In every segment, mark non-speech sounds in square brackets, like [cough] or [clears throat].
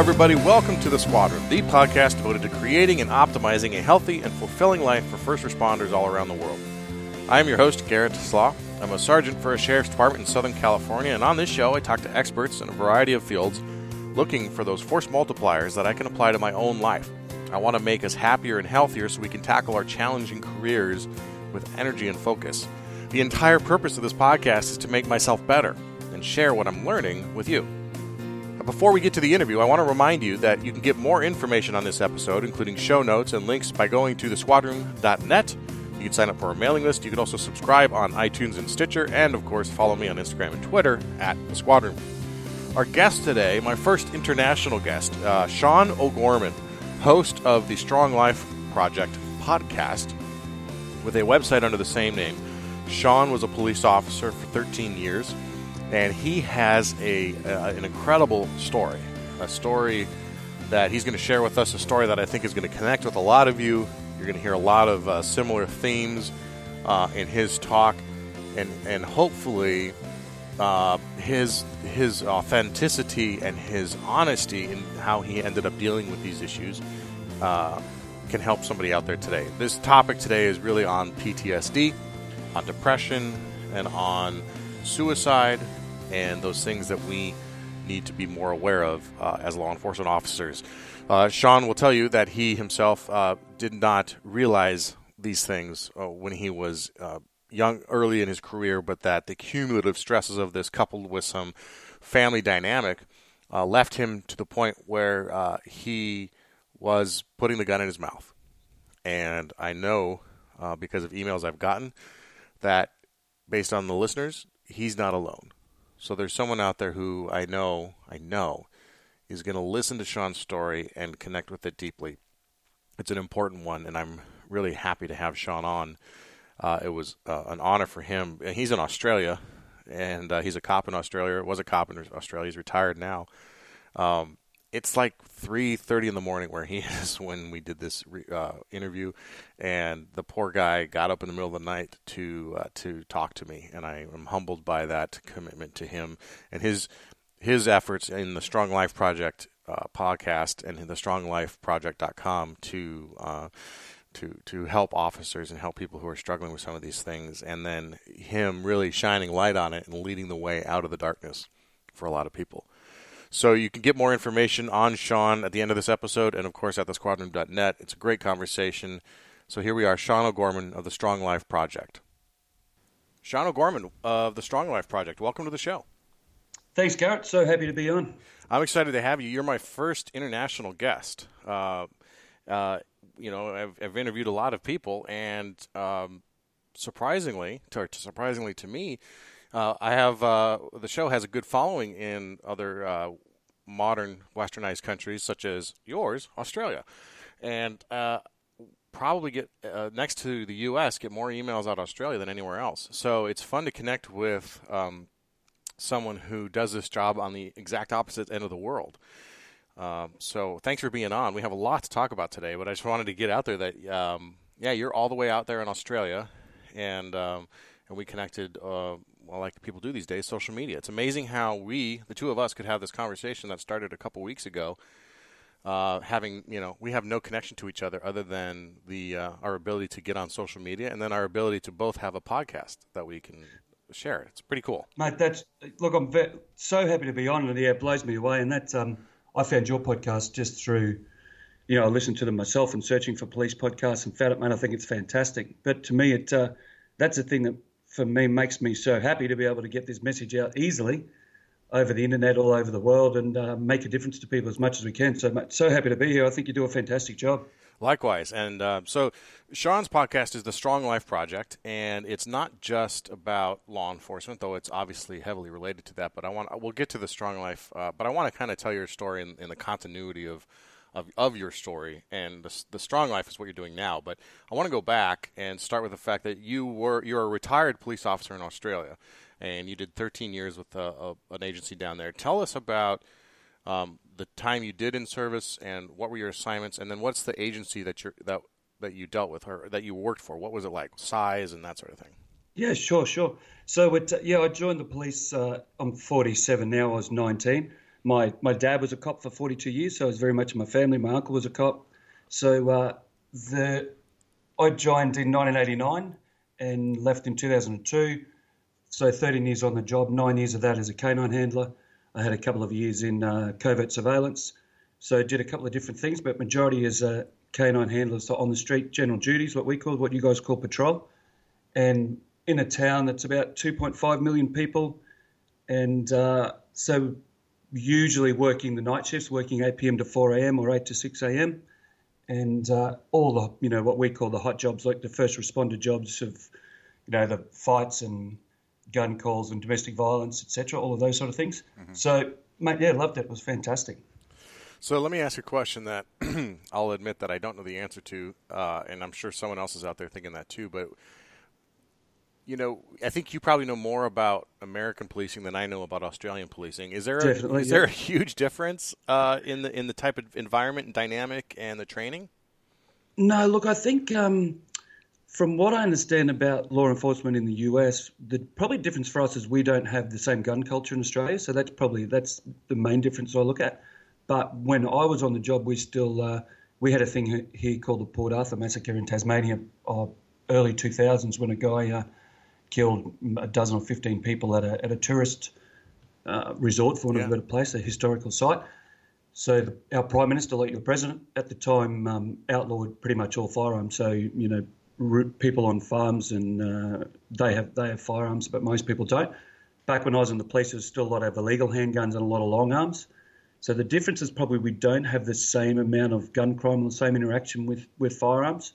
everybody. Welcome to The Squad Room, the podcast devoted to creating and optimizing a healthy and fulfilling life for first responders all around the world. I am your host, Garrett Slaw. I'm a sergeant for a sheriff's department in Southern California, and on this show, I talk to experts in a variety of fields looking for those force multipliers that I can apply to my own life. I want to make us happier and healthier so we can tackle our challenging careers with energy and focus. The entire purpose of this podcast is to make myself better and share what I'm learning with you. Before we get to the interview, I want to remind you that you can get more information on this episode, including show notes and links, by going to thesquadroom.net. You can sign up for our mailing list. You can also subscribe on iTunes and Stitcher, and of course, follow me on Instagram and Twitter at the Squad Room. Our guest today, my first international guest, uh, Shaun O'Gorman, host of the Strong Life Project podcast with a website under the same name. Shaun was a police officer for 13 years and he has a, an incredible story, a story that he's going to share with us, a story that I think is going to connect with a lot of you. You're going to hear a lot of uh, similar themes uh, in his talk, and and hopefully uh, his his authenticity and his honesty in how he ended up dealing with these issues uh, can help somebody out there today. This topic today is really on PTSD, on depression, and on suicide and those things that we need to be more aware of uh, as law enforcement officers. Uh, Shaun will tell you that he himself uh, did not realize these things uh, when he was uh, young, early in his career, but that the cumulative stresses of this, coupled with some family dynamic, uh, left him to the point where he was putting the gun in his mouth. And I know because of emails I've gotten that, based on the listeners, he's not alone. So there's someone out there who I know, I know, is going to listen to Shaun's story and connect with it deeply. It's an important one, and I'm really happy to have Shaun on. Uh, it was uh, an honor for him. He's in Australia, and uh, he's a cop in Australia. Was a cop in Australia. He's retired now. Um, it's like 3.30 in the morning where he [laughs] is when we did this uh, interview. And the poor guy got up in the middle of the night to uh, to talk to me. And i am humbled by that commitment to him and his his efforts in the strong life project uh, podcast and the stronglifeproject.com to uh, to to help officers and help people who are struggling with some of these things. And then him really shining light on it and leading the way out of the darkness for a lot of people so you can get more information on Shaun at the end of this episode, and of course at thesquadroom.net. It's a great conversation. So here we are, Shaun O'Gorman of the Strong Life Project. Shaun O'Gorman of the Strong Life Project, welcome to the show. Thanks, Garrett. So happy to be on. I'm excited to have you. You're my first international guest. Uh, uh, you know, I've, I've, interviewed a lot of people, and um, surprisingly, to, surprisingly to me, uh, I have uh, the show has a good following in other uh, modern westernized countries such as yours, Australia, and uh, probably get uh, next to the U.S. get more emails out of Australia than anywhere else. So it's fun to connect with um, someone who does this job on the exact opposite end of the world. Um, so thanks for being on. We have a lot to talk about today, but I just wanted to get out there that um, yeah, you're all the way out there in Australia, and um, and we connected uh, well, like people do these days, social media. It's amazing how we, the two of us, could have this conversation that started a couple weeks ago. Uh, having you know, we have no connection to each other other than the uh, our ability to get on social media, and then our ability to both have a podcast that we can share. It's pretty cool, mate. That's look, I'm ve- so happy to be on, and yeah, it blows me away. And that um, I found your podcast just through you know, I listened to them myself and searching for police podcasts and found it, man. I think it's fantastic. But to me, it uh, that's the thing that for me makes me so happy to be able to get this message out easily over the internet all over the world and uh, make a difference to people as much as we can. So, so happy to be here. I think you do a fantastic job. Likewise. And uh, so Shaun's podcast is the Strong Life Project, and it's not just about law enforcement, though it's obviously heavily related to that. But I want we'll get to the Strong Life, uh, but I want to kind of tell your story in, in the continuity of of, of your story and the, the strong life is what you're doing now. But I want to go back and start with the fact that you were you're a retired police officer in Australia, and you did 13 years with a, a, an agency down there. Tell us about um, the time you did in service and what were your assignments, and then what's the agency that you that that you dealt with or that you worked for? What was it like, size and that sort of thing? Yeah, sure, sure. So, it, yeah, I joined the police. Uh, I'm 47 now. I was 19. My my dad was a cop for 42 years, so it was very much in my family. My uncle was a cop, so uh, the I joined in 1989 and left in 2002. So 13 years on the job, nine years of that as a canine handler. I had a couple of years in uh, covert surveillance, so did a couple of different things, but majority as a canine handler, so on the street, general duties, what we call, what you guys call patrol, and in a town that's about 2.5 million people, and uh, so usually working the night shifts, working 8 p.m. to 4 a.m. or 8 to 6 a.m. And uh, all the, you know, what we call the hot jobs, like the first responder jobs of, you know, the fights and gun calls and domestic violence, etc., all of those sort of things. Mm-hmm. So, mate, yeah, loved it. It was fantastic. So let me ask a question that [clears throat] I'll admit that I don't know the answer to, uh, and I'm sure someone else is out there thinking that too. But you know, I think you probably know more about American policing than I know about Australian policing. Is there a, is yeah. there a huge difference uh, in the in the type of environment and dynamic and the training? No, look, I think um, from what I understand about law enforcement in the US, the probably difference for us is we don't have the same gun culture in Australia. So that's probably that's the main difference I look at. But when I was on the job, we still uh, we had a thing here called the Port Arthur massacre in Tasmania, uh, early 2000s, when a guy uh, killed a dozen or 15 people at a, at a tourist uh, resort, for want of a better place, a historical site. So the, our prime minister, like your president, at the time um, outlawed pretty much all firearms. So you know, people on farms and uh, they have they have firearms, but most people don't. Back when I was in the police, there was still a lot of illegal handguns and a lot of long arms. So the difference is probably we don't have the same amount of gun crime or the same interaction with, with firearms.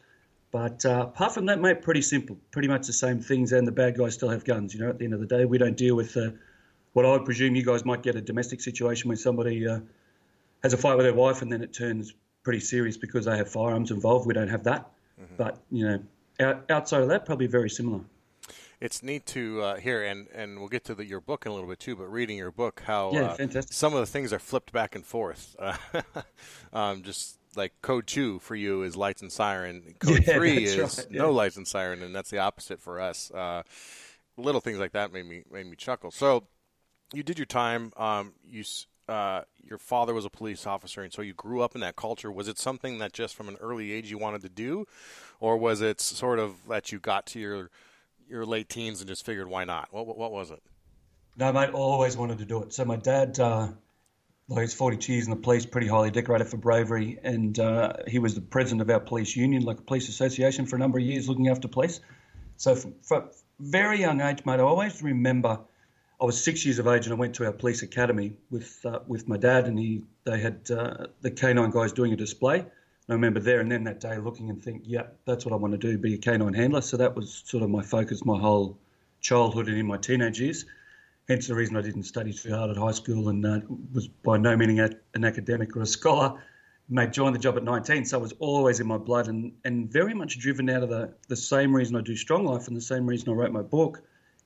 But uh, apart from that, mate, pretty simple. Pretty much the same things, and the bad guys still have guns. You know, at the end of the day, we don't deal with uh, what I would presume you guys might get a domestic situation where somebody uh, has a fight with their wife and then it turns pretty serious because they have firearms involved. We don't have that. Mm-hmm. But, you know, out, outside of that, probably very similar. It's neat to uh, hear, and, and we'll get to the, your book in a little bit too, but reading your book, how yeah, uh, some of the things are flipped back and forth. [laughs] um, just like code two for you is lights and siren. [laughs] Code yeah, three is right, yeah. no lights and siren, and that's the opposite for us. Uh, little things like that made me made me chuckle. So you did your time. Um, you uh, your father was a police officer, and so you grew up in that culture. Was it something that just from an early age you wanted to do, or was it sort of that you got to your your late teens and just figured why not? What what, what was it? No, mate, always wanted to do it. So my dad, uh, like he's 40 years in the police, pretty highly decorated for bravery, and uh, he was the president of our police union, like a police association, for a number of years, looking after police. So from, from very young age, mate, I always remember. I was six years of age and I went to our police academy with uh, with my dad, and he they had uh, the canine guys doing a display. And I remember there and then that day looking and think, yeah, that's what I want to do, be a canine handler. So that was sort of my focus, my whole childhood and in my teenage years. Hence the reason I didn't study too hard at high school and uh, was by no meaning an academic or a scholar. Mate, joined the job at 19, so it was always in my blood and, and very much driven out of the, the same reason I do Strong Life and the same reason I wrote my book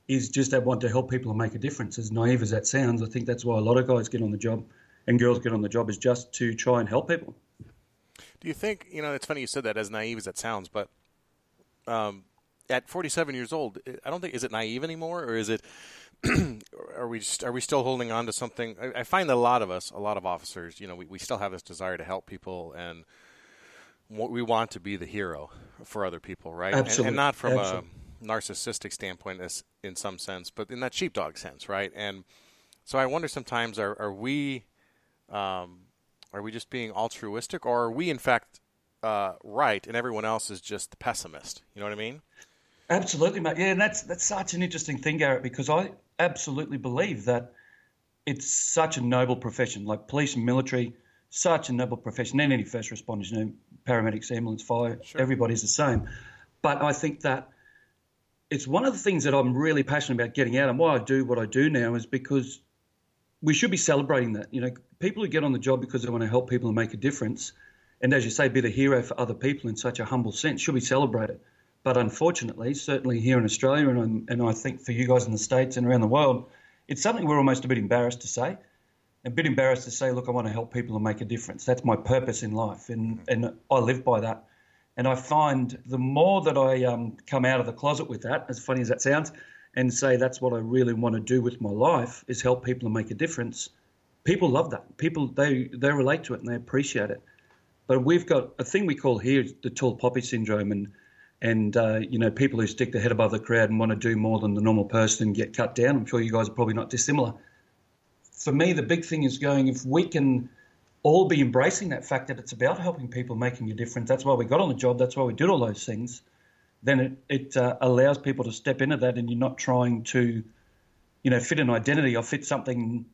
is just I want to help people and make a difference. As naive as that sounds, I think that's why a lot of guys get on the job and girls get on the job is just to try and help people. Do you think, you know, it's funny you said that as naive as that sounds, but um, at 47 years old, I don't think, is it naive anymore or is it [clears throat] are we are we still holding on to something? I, I, find that a lot of us, a lot of officers, you know, we, we still have this desire to help people and we want to be the hero for other people, right? Absolutely. And, and not from Absolutely. a narcissistic standpoint, as in some sense, but in that sheepdog sense, right? And so I wonder sometimes, are are we, um, are we just being altruistic, or are we in fact uh, right, and everyone else is just the pessimist? You know what I mean? Absolutely, mate. Yeah, and that's that's such an interesting thing, Garrett, because I absolutely believe that it's such a noble profession, like police and military, such a noble profession, and any first responders, you know, paramedics, ambulance, fire, sure. everybody's the same. But I think that it's one of the things that I'm really passionate about getting out, and why I do what I do now is because we should be celebrating that. You know, people who get on the job because they want to help people and make a difference, and as you say, be the hero for other people in such a humble sense, should be celebrated. But unfortunately, certainly here in Australia, and, and I think for you guys in the States and around the world, it's something we're almost a bit embarrassed to say. A bit embarrassed to say, look, I want to help people and make a difference. That's my purpose in life, and, and I live by that. And I find the more that I um, come out of the closet with that, as funny as that sounds, and say that's what I really want to do with my life is help people and make a difference, people love that. People they they relate to it and they appreciate it. But we've got a thing we call here the tall poppy syndrome, and and uh, you know people who stick their head above the crowd and want to do more than the normal person get cut down. I'm sure you guys are probably not dissimilar. For me, the big thing is going if we can all be embracing that fact that it's about helping people, making a difference. That's why we got on the job. That's why we did all those things. Then it it uh, allows people to step into that, and you're not trying to, you know, fit an identity or fit something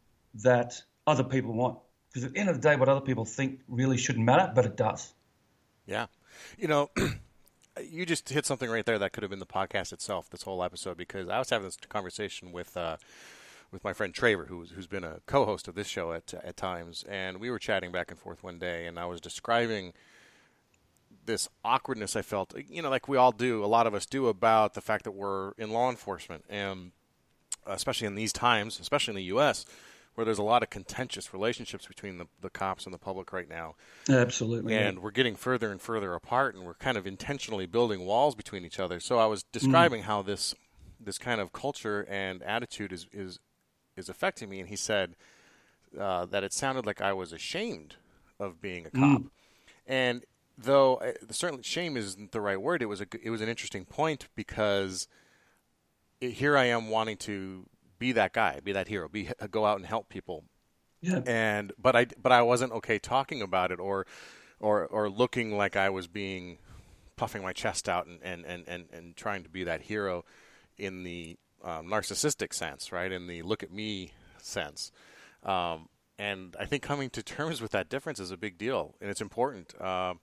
that other people want. Because at the end of the day, what other people think really shouldn't matter, but it does. Yeah, you know. [clears throat] you just hit something right there that could have been the podcast itself, this whole episode, because I was having this conversation with uh, with my friend Traver, who's who's been a co-host of this show at at times, and we were chatting back and forth one day, and I was describing this awkwardness I felt, you know, like we all do, a lot of us do, about the fact that we're in law enforcement, and especially in these times, especially in the U.S where there's a lot of contentious relationships between the, the cops and the public right now. Absolutely. And we're getting further and further apart, and we're kind of intentionally building walls between each other. So I was describing mm. how this this kind of culture and attitude is is is affecting me, and he said uh, that it sounded like I was ashamed of being a cop, mm. and though uh, certainly shame isn't the right word, it was a it was an interesting point because. It, here I am wanting to be that guy, be that hero, be [laughs] go out and help people. Yeah. And but I but I wasn't okay talking about it or or or looking like I was being puffing my chest out and and and and, and trying to be that hero in the um, narcissistic sense, right? In the look at me sense. Um, and I think coming to terms with that difference is a big deal, and it's important. Uh,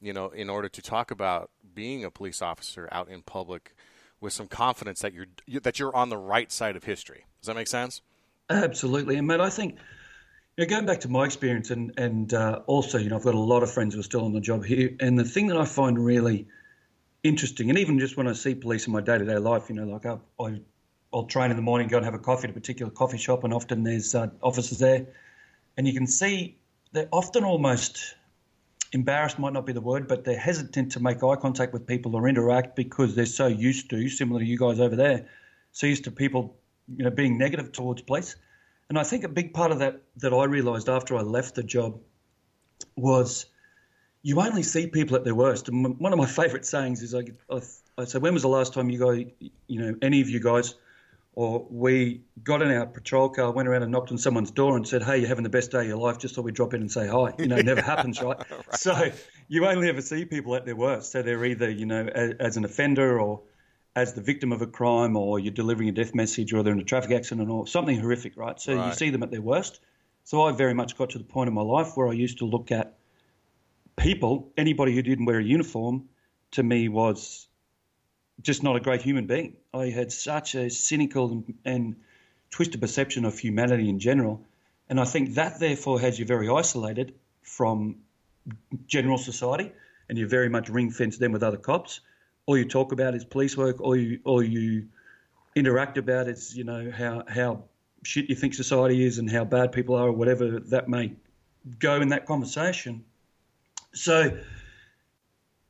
you know, in order to talk about being a police officer out in public with some confidence that you're that you're on the right side of history. Does that make sense? Absolutely, and Matt, I think you know, going back to my experience, and and uh, also, you know, I've got a lot of friends who are still on the job here, and the thing that I find really interesting, and even just when I see police in my day to day life, you know, like I, I I'll train in the morning, go and have a coffee at a particular coffee shop, and often there's uh, officers there, and you can see they're often almost embarrassed might not be the word, but they're hesitant to make eye contact with people or interact because they're so used to, similar to you guys over there, so used to people, you know, being negative towards police. And I think a big part of that that I realised after I left the job was you only see people at their worst. And one of my [laughs] favourite sayings is I, I, I say, when was the last time you guys, you know, any of you guys or we got in our patrol car, went around and knocked on someone's door and said, "Hey, you're having the best day of your life." Just thought we'd drop in and say hi. You know, it never happens, right? [laughs] right? So you only ever see people at their worst. So they're either, you know, as, as, an offender or as the victim of a crime, or you're delivering a death message, or they're in a traffic accident or something horrific, right? So right. you see them at their worst. So I very much got to the point in my life where I used to look at people, anybody who didn't wear a uniform, to me was just not a great human being. I had such a cynical and, and twisted perception of humanity in general. And I think that therefore has you very isolated from general society and you're very much ring fenced them with other cops. All you talk about is police work, all you all you interact about is, you know, how how shit you think society is and how bad people are or whatever that may go in that conversation. So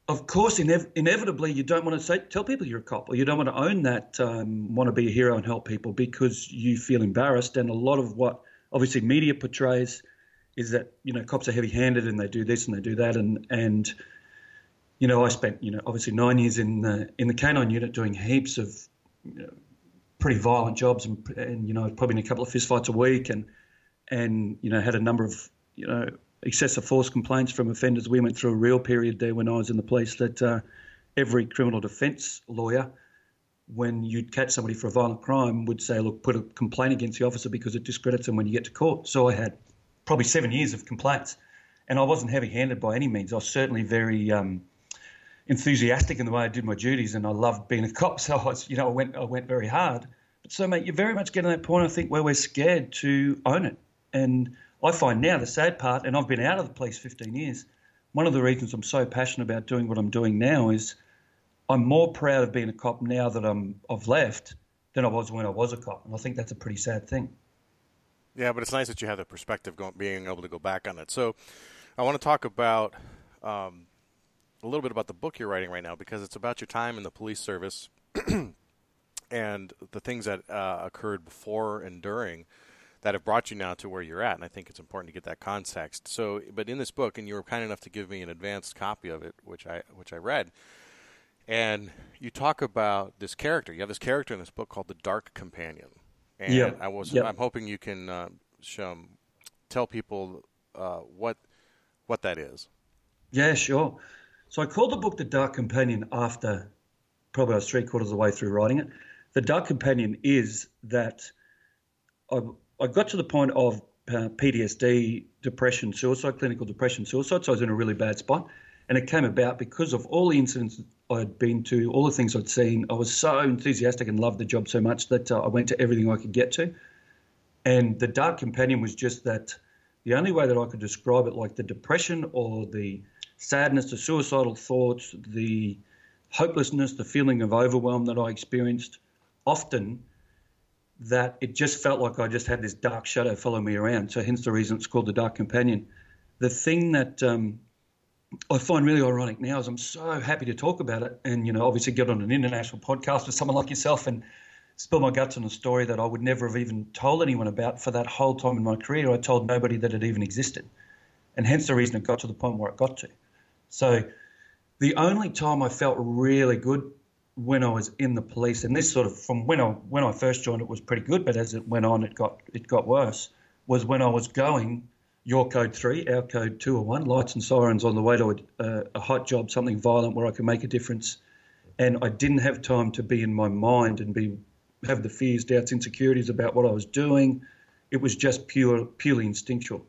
of course, inev- inevitably, you don't want to say, tell people you're a cop, or you don't want to own that, um, want to be a hero and help people because you feel embarrassed. And a lot of what obviously media portrays is that you know cops are heavy-handed and they do this and they do that, and and you know I spent you know obviously nine years in the in the canine unit doing heaps of you know, pretty violent jobs, and, and you know probably in a couple of fistfights a week, and and you know had a number of you know excessive force complaints from offenders. We went through a real period there when I was in the police that uh, every criminal defence lawyer, when you'd catch somebody for a violent crime, would say, look, put a complaint against the officer because it discredits them when you get to court. So I had probably seven years of complaints. And I wasn't heavy handed by any means. I was certainly very um, enthusiastic in the way I did my duties and I loved being a cop. [laughs] So I was, you know, I went, I went very hard. But so, mate, you're very much getting to that point, I think, where we're scared to own it. And I find now the sad part, and I've been out of the police 15 years. One of the reasons I'm so passionate about doing what I'm doing now is I'm more proud of being a cop now that I'm I've left than I was when I was a cop, and I think that's a pretty sad thing. Yeah, but it's nice that you have the perspective going, being able to go back on it. So, I want to talk about um, a little bit about the book you're writing right now because it's about your time in the police service [clears throat] and the things that uh, occurred before and during that have brought you now to where you're at. And I think it's important to get that context. So, but in this book, and you were kind enough to give me an advanced copy of it, which I which I read, and you talk about this character. You have this character in this book called the Dark Companion. And yeah. I was yep. I'm hoping you can uh, show, tell people uh, what what that is. Yeah, sure. So I called the book The Dark Companion after probably I was three quarters of the way through writing it. The Dark Companion is that I, I got to the point of uh, PTSD, depression, suicide, clinical depression, suicide. So I was in a really bad spot. And it came about because of all the incidents I'd been to, all the things I'd seen. I was so enthusiastic and loved the job so much that uh, I went to everything I could get to. And the Dark Companion was just that the only way that I could describe it, like the depression or the sadness, the suicidal thoughts, the hopelessness, the feeling of overwhelm that I experienced, often that it just felt like I just had this dark shadow follow me around. So, hence the reason it's called the Dark Companion. The thing that um, I find really ironic now is I'm so happy to talk about it, and you know, obviously get on an international podcast with someone like yourself and spill my guts on a story that I would never have even told anyone about for that whole time in my career. I told nobody that it even existed, and hence the reason it got to the point where it got to. So the only time I felt really good when I was in the police, and this sort of from when I when I first joined, it was pretty good, but as it went on, it got it got worse. Was when I was going your code three, our code two or one, lights and sirens on the way to a, uh, a hot job, something violent where I could make a difference, and I didn't have time to be in my mind and be have the fears, doubts, insecurities about what I was doing. It was just pure purely instinctual.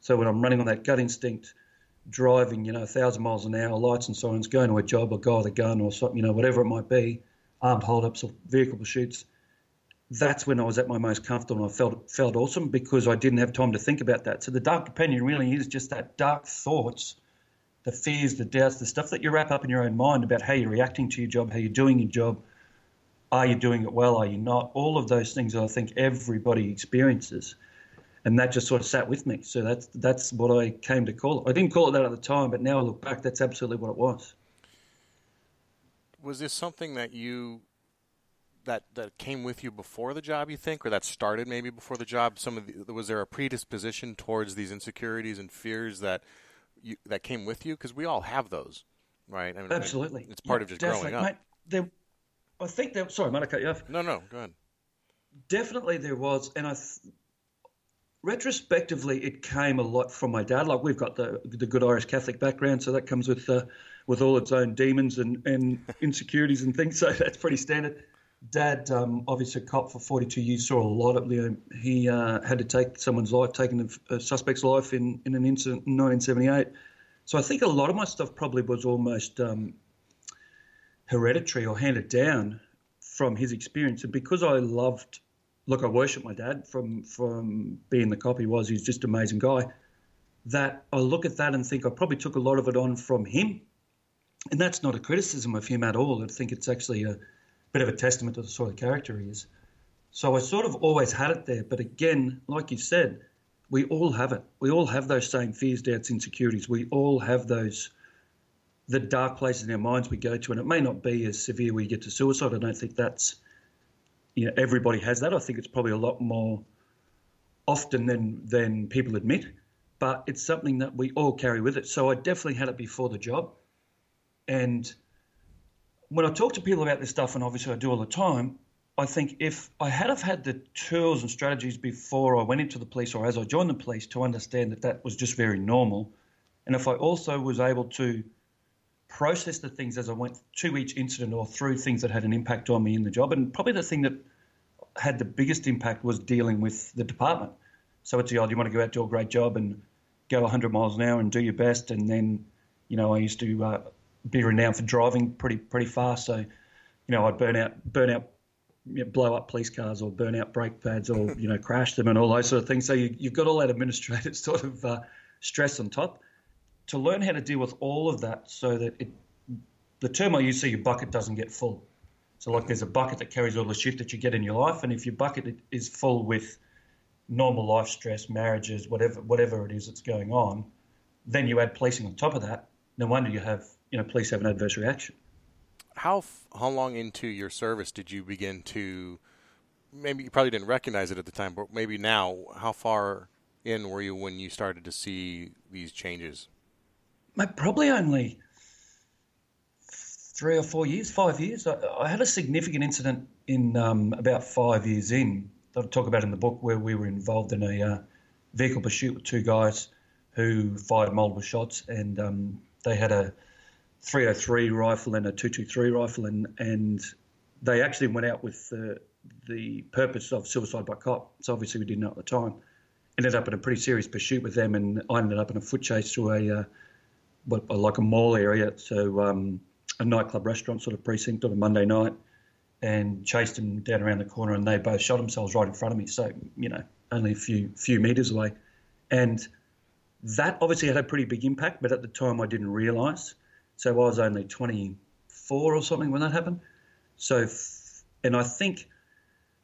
So when I'm running on that gut instinct, driving, you know, a thousand miles an hour, lights and sirens, going to a job, a guy with a gun or something, you know, whatever it might be, armed holdups or vehicle pursuits. That's when I was at my most comfortable and I felt felt awesome because I didn't have time to think about that. So the dark companion really is just that dark thoughts, the fears, the doubts, the stuff that you wrap up in your own mind about how you're reacting to your job, how you're doing your job, are you doing it well, are you not? All of those things I think everybody experiences and that just sort of sat with me. So that's that's what I came to call it. I didn't call it that at the time, but now I look back, that's absolutely what it was. Was this something that you that that came with you before the job? You think, or that started maybe before the job? Some of the, was there a predisposition towards these insecurities and fears that you, that came with you? Because we all have those, right? I mean, absolutely, it's part yeah, of just growing up. Mate, there, I think that. Sorry, might I cut you off? No, no, go ahead. Definitely, there was, and I. Th- retrospectively, it came a lot from my dad. Like we've got the the good Irish Catholic background, so that comes with uh, with all its own demons and, and [laughs] insecurities and things. So that's pretty standard. Dad, um, obviously a cop for 42 years, saw a lot of know, he uh, had to take someone's life, taking a, a suspect's life in, in an incident in 1978. So I think a lot of my stuff probably was almost um, hereditary or handed down from his experience. And because I loved look, I worship my dad from from being the cop he was. He's just an amazing guy. That I look at that and think I probably took a lot of it on from him, and that's not a criticism of him at all. I think it's actually a bit of a testament to the sort of character he is. So I sort of always had it there, but again, like you said, we all have it. We all have those same fears, doubts, insecurities. We all have those the dark places in our minds we go to, and it may not be as severe where you get to suicide. I don't think that's you know everybody has that. I think it's probably a lot more often than than people admit, but it's something that we all carry with it. So I definitely had it before the job, and when I talk to people about this stuff, and obviously I do all the time, I think if I had have had the tools and strategies before I went into the police or as I joined the police to understand that that was just very normal, and if I also was able to process the things as I went to each incident or through things that had an impact on me in the job. And probably the thing that had the biggest impact was dealing with the department. So it's the old, you want to go out, do a great job and go 100 miles an hour and do your best. And then, you know, I used to uh, be renowned for driving pretty pretty fast. So, you know, I'd burn out, burn out, you know, blow up police cars or burn out brake pads or, you know, crash them and all those sort of things. So you, have got all that administrative [laughs] sort of uh, stress on top to learn how to deal with all of that so that it, the term I use, so your bucket doesn't get full. So, like, there's a bucket that carries all the shit that you get in your life, and if your bucket is full with normal life stress, marriages, whatever, whatever it is that's going on, then you add policing on top of that. No wonder you have, you know, police have an adverse reaction. How how long into your service did you begin to maybe you probably didn't recognize it at the time, but maybe now, how far in were you when you started to see these changes? Probably only three or four years, five years. I, I had a significant incident in um, about five years in that I talk about in the book where we were involved in a uh, vehicle pursuit with two guys who fired multiple shots and um, they had a 303 rifle and a 223 rifle and, and they actually went out with the, the purpose of suicide by cop. So obviously we didn't know at the time. Ended up in a pretty serious pursuit with them and I ended up in a foot chase through a, uh, like a mall area. So um, a nightclub restaurant sort of precinct on a Monday night and chased them down around the corner, and they both shot themselves right in front of me. So you know, only a few few meters away, and that obviously had a pretty big impact. But at the time, I didn't realise. So I was only 24 or something when that happened. So, and I think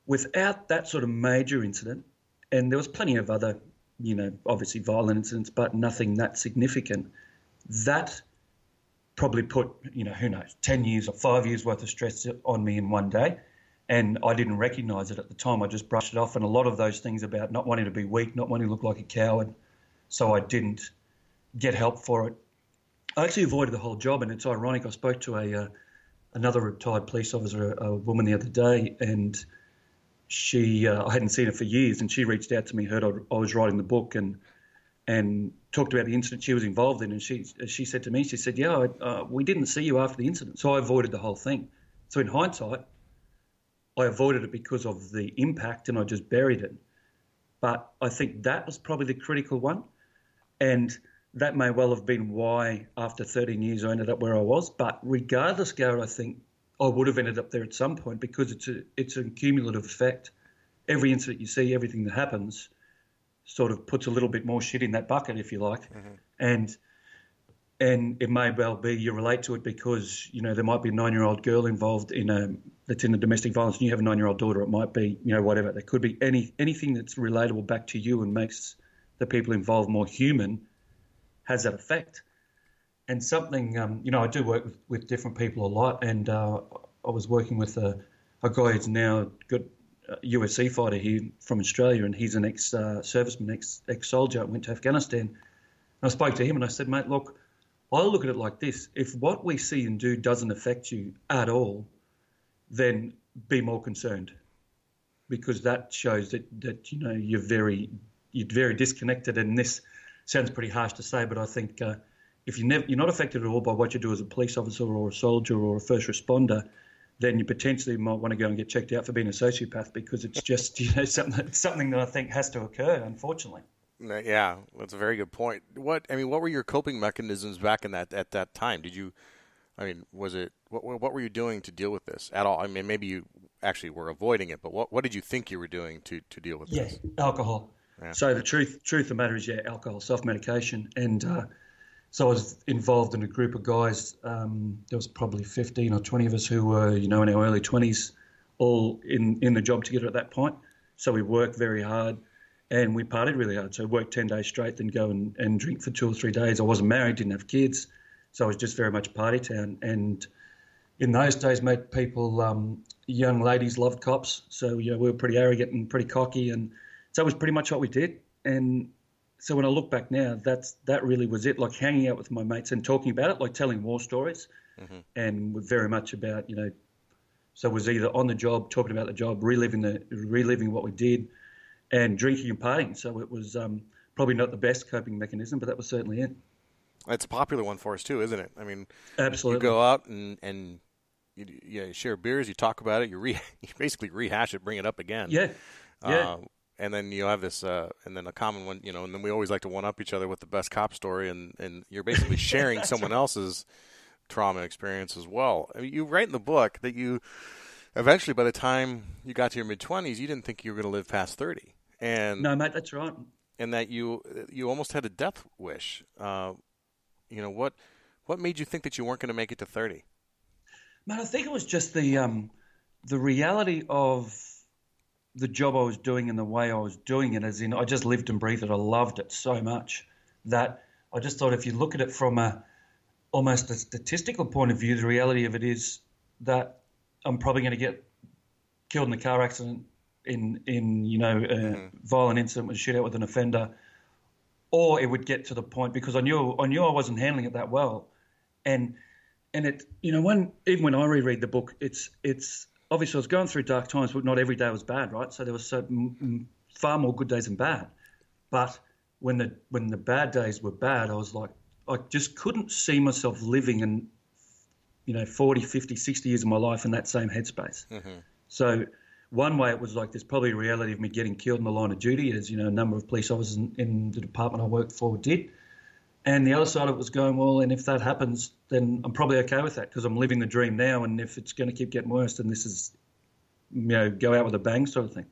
without that sort of major incident, and there was plenty of other, you know, obviously violent incidents, but nothing that significant. That probably put, you know, who knows, 10 years or five years worth of stress on me in one day. And I didn't recognize it at the time. I just brushed it off. And a lot of those things about not wanting to be weak, not wanting to look like a coward. So I didn't get help for it. I actually avoided the whole job. And it's ironic. I spoke to a uh, another retired police officer, a, a, woman the other day, and she, uh, I hadn't seen her for years. And she reached out to me, heard I, I was writing the book, and and talked about the incident she was involved in. And she she said to me, she said, "Yeah, uh, we didn't see you after the incident, so I avoided the whole thing." So in hindsight, I avoided it because of the impact, and I just buried it. But I think that was probably the critical one, and that may well have been why after 13 years I ended up where I was. But regardless, Garrett, I think I would have ended up there at some point because it's a it's a cumulative effect. Every incident you see, everything that happens sort of puts a little bit more shit in that bucket, if you like, mm-hmm. and and it may well be you relate to it because you know there might be a nine-year-old girl involved in a that's in the domestic violence, and you have a nine-year-old daughter. It might be you know whatever. There could be any anything that's relatable back to you and makes the people involved more human has that effect. And something um, you know I do work with, with different people a lot, and uh, I was working with a, a guy who's now got UFC fighter here from Australia, and he's an ex uh, serviceman, ex ex soldier, went to Afghanistan. And I spoke to him and I said, mate, look, I look at it like this: if what we see and do doesn't affect you at all, then be more concerned, because that shows that that you know you're very you're very disconnected. And this sounds pretty harsh to say, but I think uh, if you never, you're not affected at all by what you do as a police officer or a soldier or a first responder then you potentially might want to go and get checked out for being a sociopath because it's just you know something something that I think has to occur, unfortunately. Yeah, that's a very good point. What I mean, what were your coping mechanisms back in that at that time? Did you, I mean, was it what what were you doing to deal with this at all? I mean, maybe you actually were avoiding it, but what what did you think you were doing to to deal with yeah, this? Yes, alcohol. Yeah. So the truth truth of the matter is, yeah, alcohol, self medication, and uh, so I was involved in a group of guys. Um, there was probably 15 or 20 of us who were, you know, in our early 20s, all in, in the job together at that point. So we worked very hard and we partied really hard. So we worked 10 days straight, then go and, and drink for two or three days. I wasn't married, didn't have kids. So I was just very much party town. And in those days, mate, people, um, young ladies loved cops. So, you know, we were pretty arrogant and pretty cocky. And so it was pretty much what we did. And so when I look back now, that's that really was it. Like hanging out with my mates and talking about it, like telling war stories, mm-hmm. and very much about you know. So it was either on the job, talking about the job, reliving the reliving what we did, and drinking and partying. So it was um, probably not the best coping mechanism, but that was certainly it. It's a popular one for us too, isn't it? I mean, absolutely. You go out and and you, you share beers, you talk about it, you re, [laughs] you basically rehash it, bring it up again. Yeah. Yeah. And then you have this, uh, and then a common one, you know, and then we always like to one up each other with the best cop story, and and you're basically [laughs] sharing someone else's trauma experience as well. I mean, you write in the book that you eventually, by the time you got to your mid twenties, you didn't think you were going to live past thirty, and no, mate, that's right, and that you you almost had a death wish. Uh, you know what what made you think that you weren't going to make it to thirty? Man, I think it was just the um, the reality of the job I was doing and the way I was doing it, as in I just lived and breathed it. I loved it so much that I just thought if you look at it from a almost a statistical point of view, the reality of it is that I'm probably going to get killed in a car accident in in you know a mm-hmm. violent incident with a shootout with an offender, or it would get to the point because I knew I knew I wasn't handling it that well, and and it you know when even when I reread the book, it's it's obviously I was going through dark times, but not every day was bad, right? So there was so m- far more good days than bad, but when the when the bad days were bad, I was like I just couldn't see myself living in you know 40, 50, 60 years of my life in that same headspace. Mm-hmm. So one way it was like there's probably a reality of me getting killed in the line of duty, as you know, a number of police officers in, in the department I worked for did. And the other side of it was going, well, and if that happens, then I'm probably okay with that because I'm living the dream now. And if it's going to keep getting worse, then this is, you know, go out with a bang sort of thing.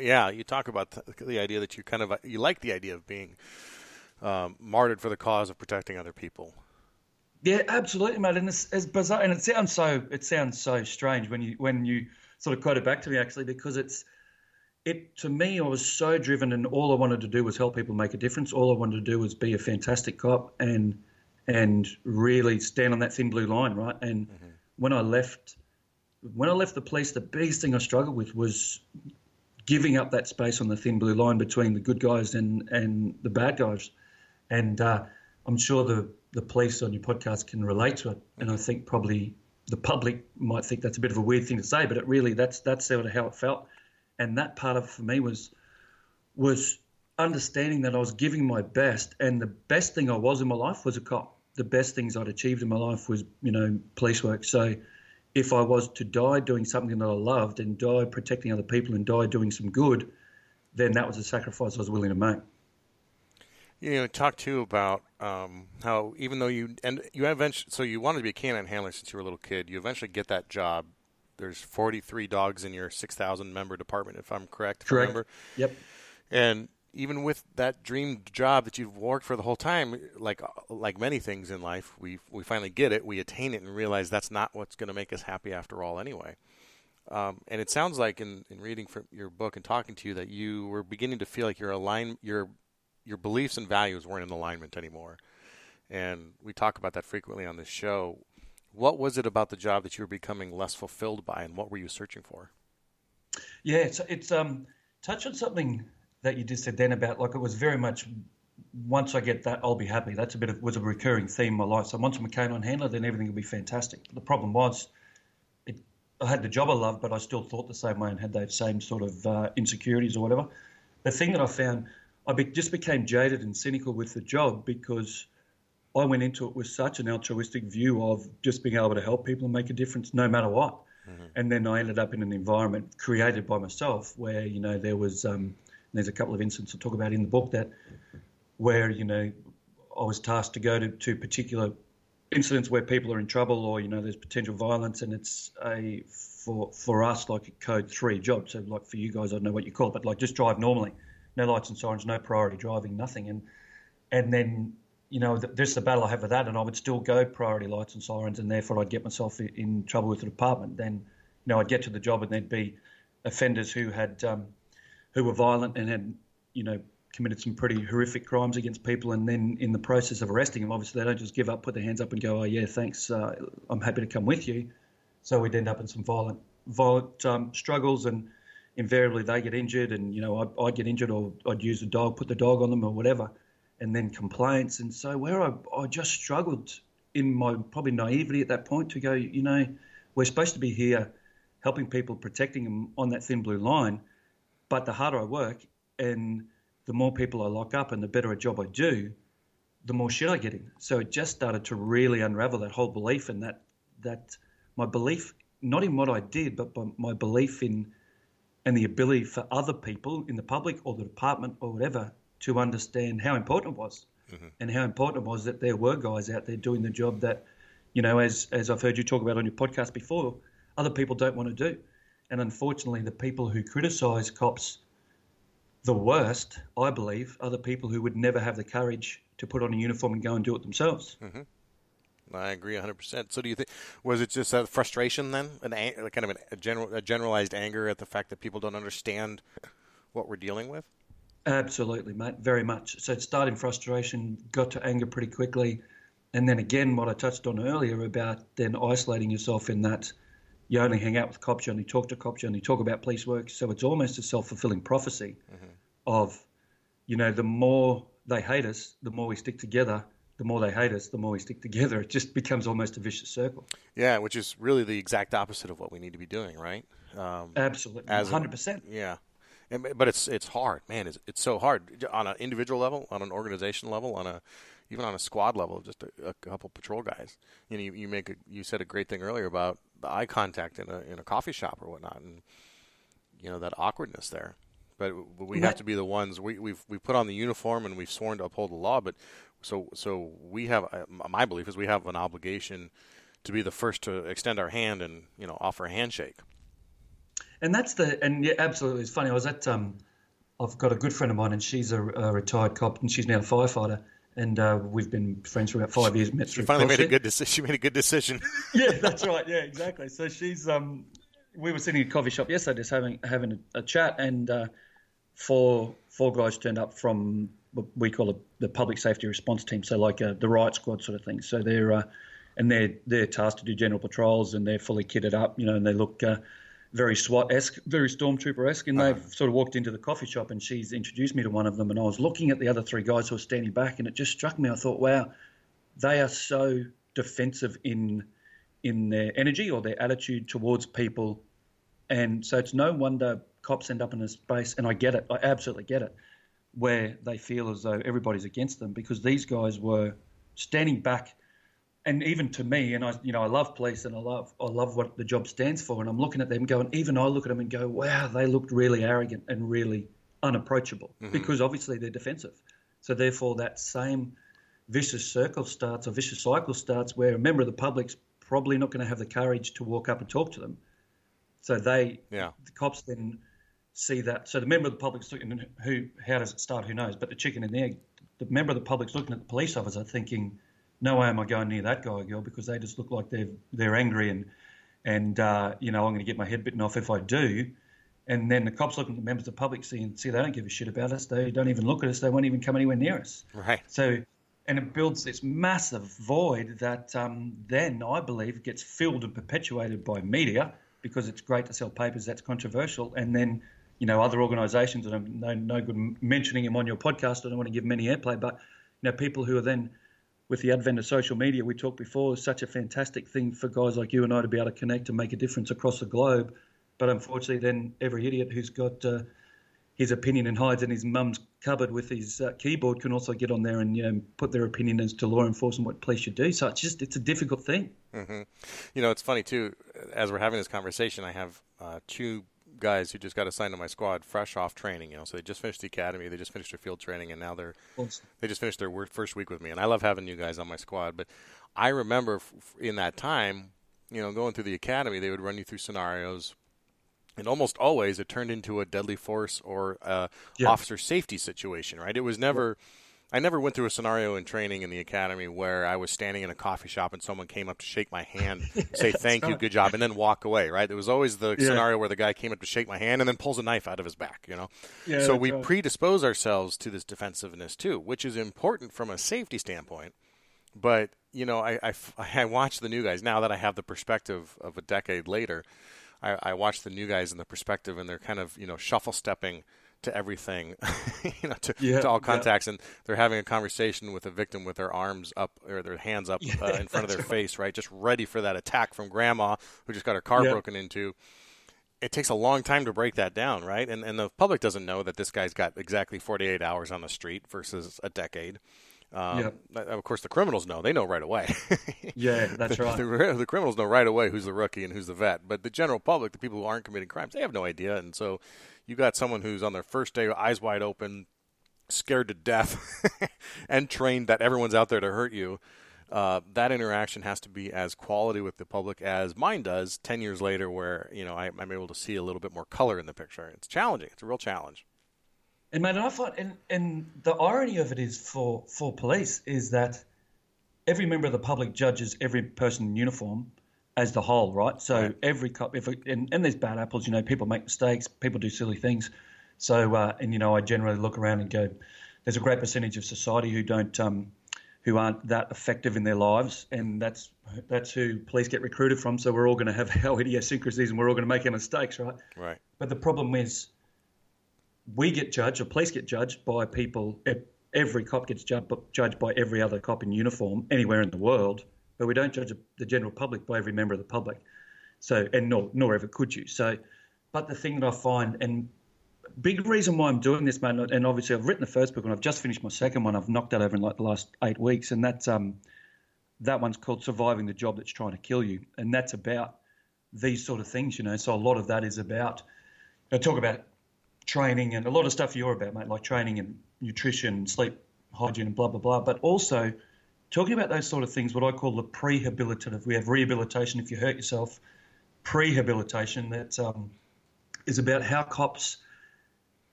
Yeah, you talk about the, idea that you kind of you like the idea of being um, martyred for the cause of protecting other people. Yeah, absolutely, mate. And it's, it's bizarre, and it sounds so it sounds so strange when you when you sort of quote it back to me actually because it's it to me I was so driven and all I wanted to do was help people make a difference. All I wanted to do was be a fantastic cop and and really stand on that thin blue line, right? And mm-hmm. when I left when I left the police, the biggest thing I struggled with was giving up that space on the thin blue line between the good guys and and the bad guys. And uh, I'm sure the the police on your podcast can relate to it. And I think probably the public might think that's a bit of a weird thing to say, but it really that's that's sort of how it felt. And that part of for me was was understanding that I was giving my best, and the best thing I was in my life was a cop. The best things I'd achieved in my life was you know police work. So if I was to die doing something that I loved and die protecting other people and die doing some good, then that was a sacrifice I was willing to make you know, talk too about um, how even though you and you eventually, so you wanted to be a canine handler since you were a little kid. You eventually get that job. There's 43 dogs in your 6,000 member department, if I'm correct. Correct. Remember. Yep. And even with that dream job that you've worked for the whole time, like like many things in life, we we finally get it, we attain it, and realize that's not what's going to make us happy after all, anyway. Um, and it sounds like in, in reading from your book and talking to you that you were beginning to feel like your align your your beliefs and values weren't in alignment anymore. And we talk about that frequently on this show. What was it about the job that you were becoming less fulfilled by, and what were you searching for? Yeah, it's it's um touch on something that you just said then about like it was very much once I get that I'll be happy. That's a bit of was a recurring theme in my life. So once I'm a canine handler, then everything will be fantastic. The problem was, it, I had the job I loved, but I still thought the same way and had those same sort of uh, insecurities or whatever. The thing that I found I be, just became jaded and cynical with the job because I went into it with such an altruistic view of just being able to help people and make a difference no matter what. Mm-hmm. And then I ended up in an environment created by myself where, you know, there was, um, there's a couple of incidents I talk about in the book that where, you know, I was tasked to go to, to particular incidents where people are in trouble or, you know, there's potential violence and it's a, for, for us, like a code three job. So like for you guys, I don't know what you call it, but like just drive normally no lights and sirens, no priority driving, nothing. And and then you know this is the battle I have with that, and I would still go priority lights and sirens, and therefore I'd get myself in trouble with the department. Then you know I'd get to the job, and there'd be offenders who had um, who were violent and had you know committed some pretty horrific crimes against people, and then in the process of arresting them, obviously they don't just give up, put their hands up, and go, "Oh yeah, thanks, uh, I'm happy to come with you." So we'd end up in some violent, violent um, struggles, and invariably they get injured, and you know I'd, I'd, get injured, or I'd use a dog, put the dog on them, or whatever, and then complaints. And so where I, I just struggled in my probably naivety at that point to go, you know, we're supposed to be here helping people, protecting them on that thin blue line, but the harder I work and the more people I lock up and the better a job I do, the more shit I get in. So it just started to really unravel that whole belief and that that my belief not in what I did, but my belief in and the ability for other people in the public or the department or whatever to understand how important it was mm-hmm. and how important it was that there were guys out there doing the job that, you know, as, as I've heard you talk about on your podcast before, other people don't want to do. And unfortunately, the people who criticise cops the worst, I believe, are the people who would never have the courage to put on a uniform and go and do it themselves. Mm-hmm. I agree 100%. So do you think was it just a frustration then, an kind of an, a general a generalized anger at the fact that people don't understand what we're dealing with? Absolutely, mate, very much. So it started in frustration, got to anger pretty quickly, and then again what I touched on earlier about then isolating yourself in that you only hang out with cops, you only talk to cops, you only talk about police work. So it's almost a self fulfilling prophecy mm-hmm. of, you know, the more they hate us, the more we stick together. The more they hate us, the more we stick together. It just becomes almost a vicious circle. Yeah, which is really the exact opposite of what we need to be doing, right? Um, Absolutely, hundred percent. Yeah, but it's it's hard, man. It's it's so hard on an individual level, on an organization level, on a even on a squad level, of just a, a couple patrol guys. You know, you, you make a, you said a great thing earlier about the eye contact in a in a coffee shop or whatnot, and you know that awkwardness there. But we have to be the ones we, we've we put on the uniform and we've sworn to uphold the law. But so so we have uh, my belief is we have an obligation to be the first to extend our hand and you know offer a handshake. And that's the and yeah, absolutely. It's funny. I was at um, I've got a good friend of mine, and she's a, a retired cop, and she's now a firefighter and uh, we've been friends for about five years. Met she finally made a good decision. She made a good decision. [laughs] yeah, that's right. Yeah, exactly. So she's um, we were sitting in a coffee shop yesterday, just having having a, a chat, and uh, four four guys turned up from what we call a, the public safety response team, so like uh, the riot squad sort of thing. So they're uh, and they're they're tasked to do general patrols, and they're fully kitted up, you know, and they look uh, very SWAT-esque, very stormtrooper-esque, and they've uh-huh. sort of walked into the coffee shop, and she's introduced me to one of them, and I was looking at the other three guys who were standing back, and it just struck me. I thought, wow, they are so defensive in in their energy or their attitude towards people, and so it's no wonder cops end up in a space, and I get it, I absolutely get it, where they feel as though everybody's against them because these guys were standing back and even to me, and I, you know, I love police and I love, I love what the job stands for. And I'm looking at them going, even I look at them and go, wow, they looked really arrogant and really unapproachable mm-hmm. because obviously they're defensive. So therefore, that same vicious circle starts or vicious cycle starts where a member of the public's probably not going to have the courage to walk up and talk to them. So they, yeah. the cops then see that. So the member of the public's looking, who, how does it start? Who knows? But the chicken and the egg, the member of the public's looking at the police officer thinking no way am I going near that guy or girl because they just look like they're they're angry and and uh, you know I'm going to get my head bitten off if I do. And then the cops look at the members of the public, see and see they don't give a shit about us. They don't even look at us. They won't even come anywhere near us. Right. So, and it builds this massive void that um, then I believe gets filled and perpetuated by media because it's great to sell papers that's controversial, and then you know other organisations and I'm no, no good mentioning them on your podcast. I don't want to give them any airplay, but you know people who are then with the advent of social media, we talked before, is such a fantastic thing for guys like you and I to be able to connect and make a difference across the globe. But unfortunately, then every idiot who's got uh, his opinion and hides in his mum's cupboard with his uh, keyboard can also get on there and you know put their opinion as to law enforcement what police should do. So it's just it's a difficult thing. Mm-hmm. You know, it's funny too. As we're having this conversation, I have uh, two guys who just got assigned to my squad fresh off training. You know, so they just finished the academy, they just finished their field training, and now they're they just finished their first week with me. And I love having you guys on my squad. But I remember in that time, you know, going through the academy, they would run you through scenarios. And almost always, it turned into a deadly force or a yeah. officer safety situation. Right? It was never. Yeah I never went through a scenario in training in the academy where I was standing in a coffee shop and someone came up to shake my hand, [laughs] say thank you, good job, and then walk away. Right? It was always the yeah. scenario where the guy came up to shake my hand and then pulls a knife out of his back. You know. Yeah, so we right. predispose ourselves to this defensiveness too, which is important from a safety standpoint. But you know, I, I, [laughs] I watch the new guys now that I have the perspective of a decade later. I, I watch the new guys in the perspective, and they're kind of you know shuffle stepping to everything, [laughs] you know, to, yeah, to all contacts, yeah. and they're having a conversation with a victim with their arms up or their hands up [laughs] yeah, uh, in front of their right. face, right, just ready for that attack from grandma who just got her car broken into. It takes a long time to break that down, right? And and the public doesn't know that this guy's got exactly 48 hours on the street versus a decade. Um, Of course, the criminals know. They know right away. [laughs] yeah, that's the, right. The, the, criminals know right away who's the rookie and who's the vet. But the general public, the people who aren't committing crimes, they have no idea. And so you got someone who's on their first day, eyes wide open, scared to death, [laughs] and trained that everyone's out there to hurt you. Uh, that interaction has to be as quality with the public as mine does 10 years later where you know I, am able to see a little bit more color in the picture it's challenging it's a real challenge and man i find and, and the irony of it is for for police is that every member of the public judges every person in uniform as the whole, right? So right. every cop, if and, and there's bad apples, you know, people make mistakes, people do silly things. So uh, and you know, I generally look around and go, there's a great percentage of society who don't um, who aren't that effective in their lives, and that's that's who police get recruited from. So we're all going to have [laughs] our idiosyncrasies, and we're all going to make our mistakes, right? Right. But the problem is, we get judged, or police get judged by people. Every cop gets judged by every other cop in uniform anywhere in the world, but we don't judge the general public by every member of the public. So, and nor nor ever could you. So, but the thing that I find, and big reason why I'm doing this, mate, and obviously I've written the first book and I've just finished my second one. I've knocked that over in like the last eight weeks, and that's um, that one's called "Surviving the Job That's Trying to Kill You," and that's about these sort of things, you know. So a lot of that is about. I talk about training and a lot of stuff you're about, mate, like training and nutrition, sleep hygiene, and blah blah blah. But also talking about those sort of things, what I call the prehabilitative. We have rehabilitation if you hurt yourself, prehabilitation that um, is about how cops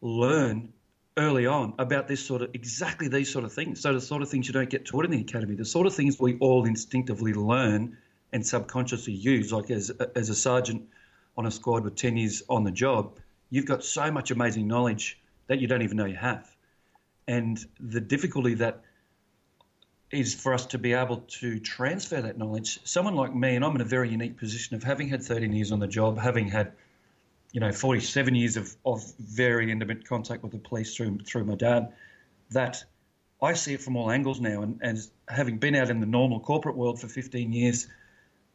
learn early on about this sort of exactly these sort of things. So the sort of things you don't get taught in the academy, the sort of things we all instinctively learn and subconsciously use. Like as as a sergeant on a squad with ten years on the job, you've got so much amazing knowledge that you don't even know you have. And the difficulty that is for us to be able to transfer that knowledge. Someone like me, and I'm in a very unique position of having had 13 years on the job, having had you know, 47 years of, of very intimate contact with the police through through my dad, that I see it from all angles now. And, and having been out in the normal corporate world for 15 years,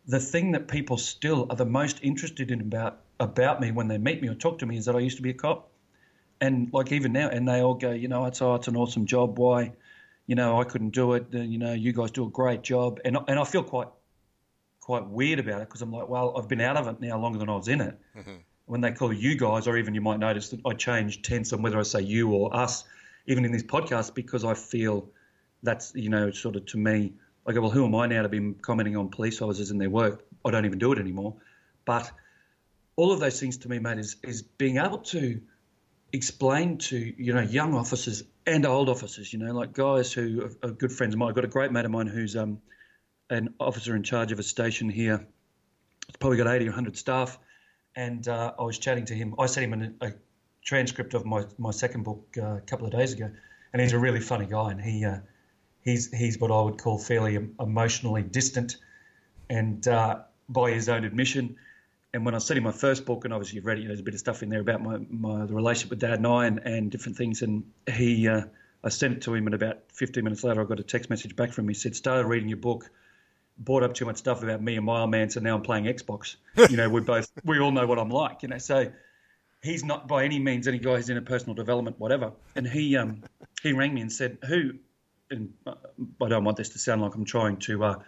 the thing that people still are the most interested in about about me when they meet me or talk to me is that I used to be a cop. And like even now, and they all go, you know, it's oh, it's an awesome job. Why, you know, I couldn't do it. You know, you guys do a great job. And and I feel quite quite weird about it because I'm like, well, I've been out of it now longer than I was in it. Mm-hmm when they call you guys, or even you might notice that I change tense on whether I say you or us, even in this podcast, because I feel that's, you know, sort of to me, I go, well, who am I now to be commenting on police officers and their work? I don't even do it anymore. But all of those things to me, mate, is, is being able to explain to, you know, young officers and old officers, you know, like guys who are, are good friends of mine. I've got a great mate of mine who's um, an officer in charge of a station here. It's probably got 80 or 100 staff and uh, I was chatting to him. I sent him a, a transcript of my, my second book uh, a couple of days ago, and he's a really funny guy, and he uh, he's he's what I would call fairly emotionally distant, and uh, by his own admission. And when I sent him my first book, and obviously you've read it, you know, there's a bit of stuff in there about my, my the relationship with Dad and I, and, and different things. And he, uh, I sent it to him, and about 15 minutes later, I got a text message back from him. He said, "Started reading your book." brought up too much stuff about me and my old man, so now I'm playing Xbox. [laughs] You know, we both we all know what I'm like. You know, so he's not by any means any guy who's in a personal development, whatever. And he um he rang me and said, "Who?" And I don't want this to sound like I'm trying to uh,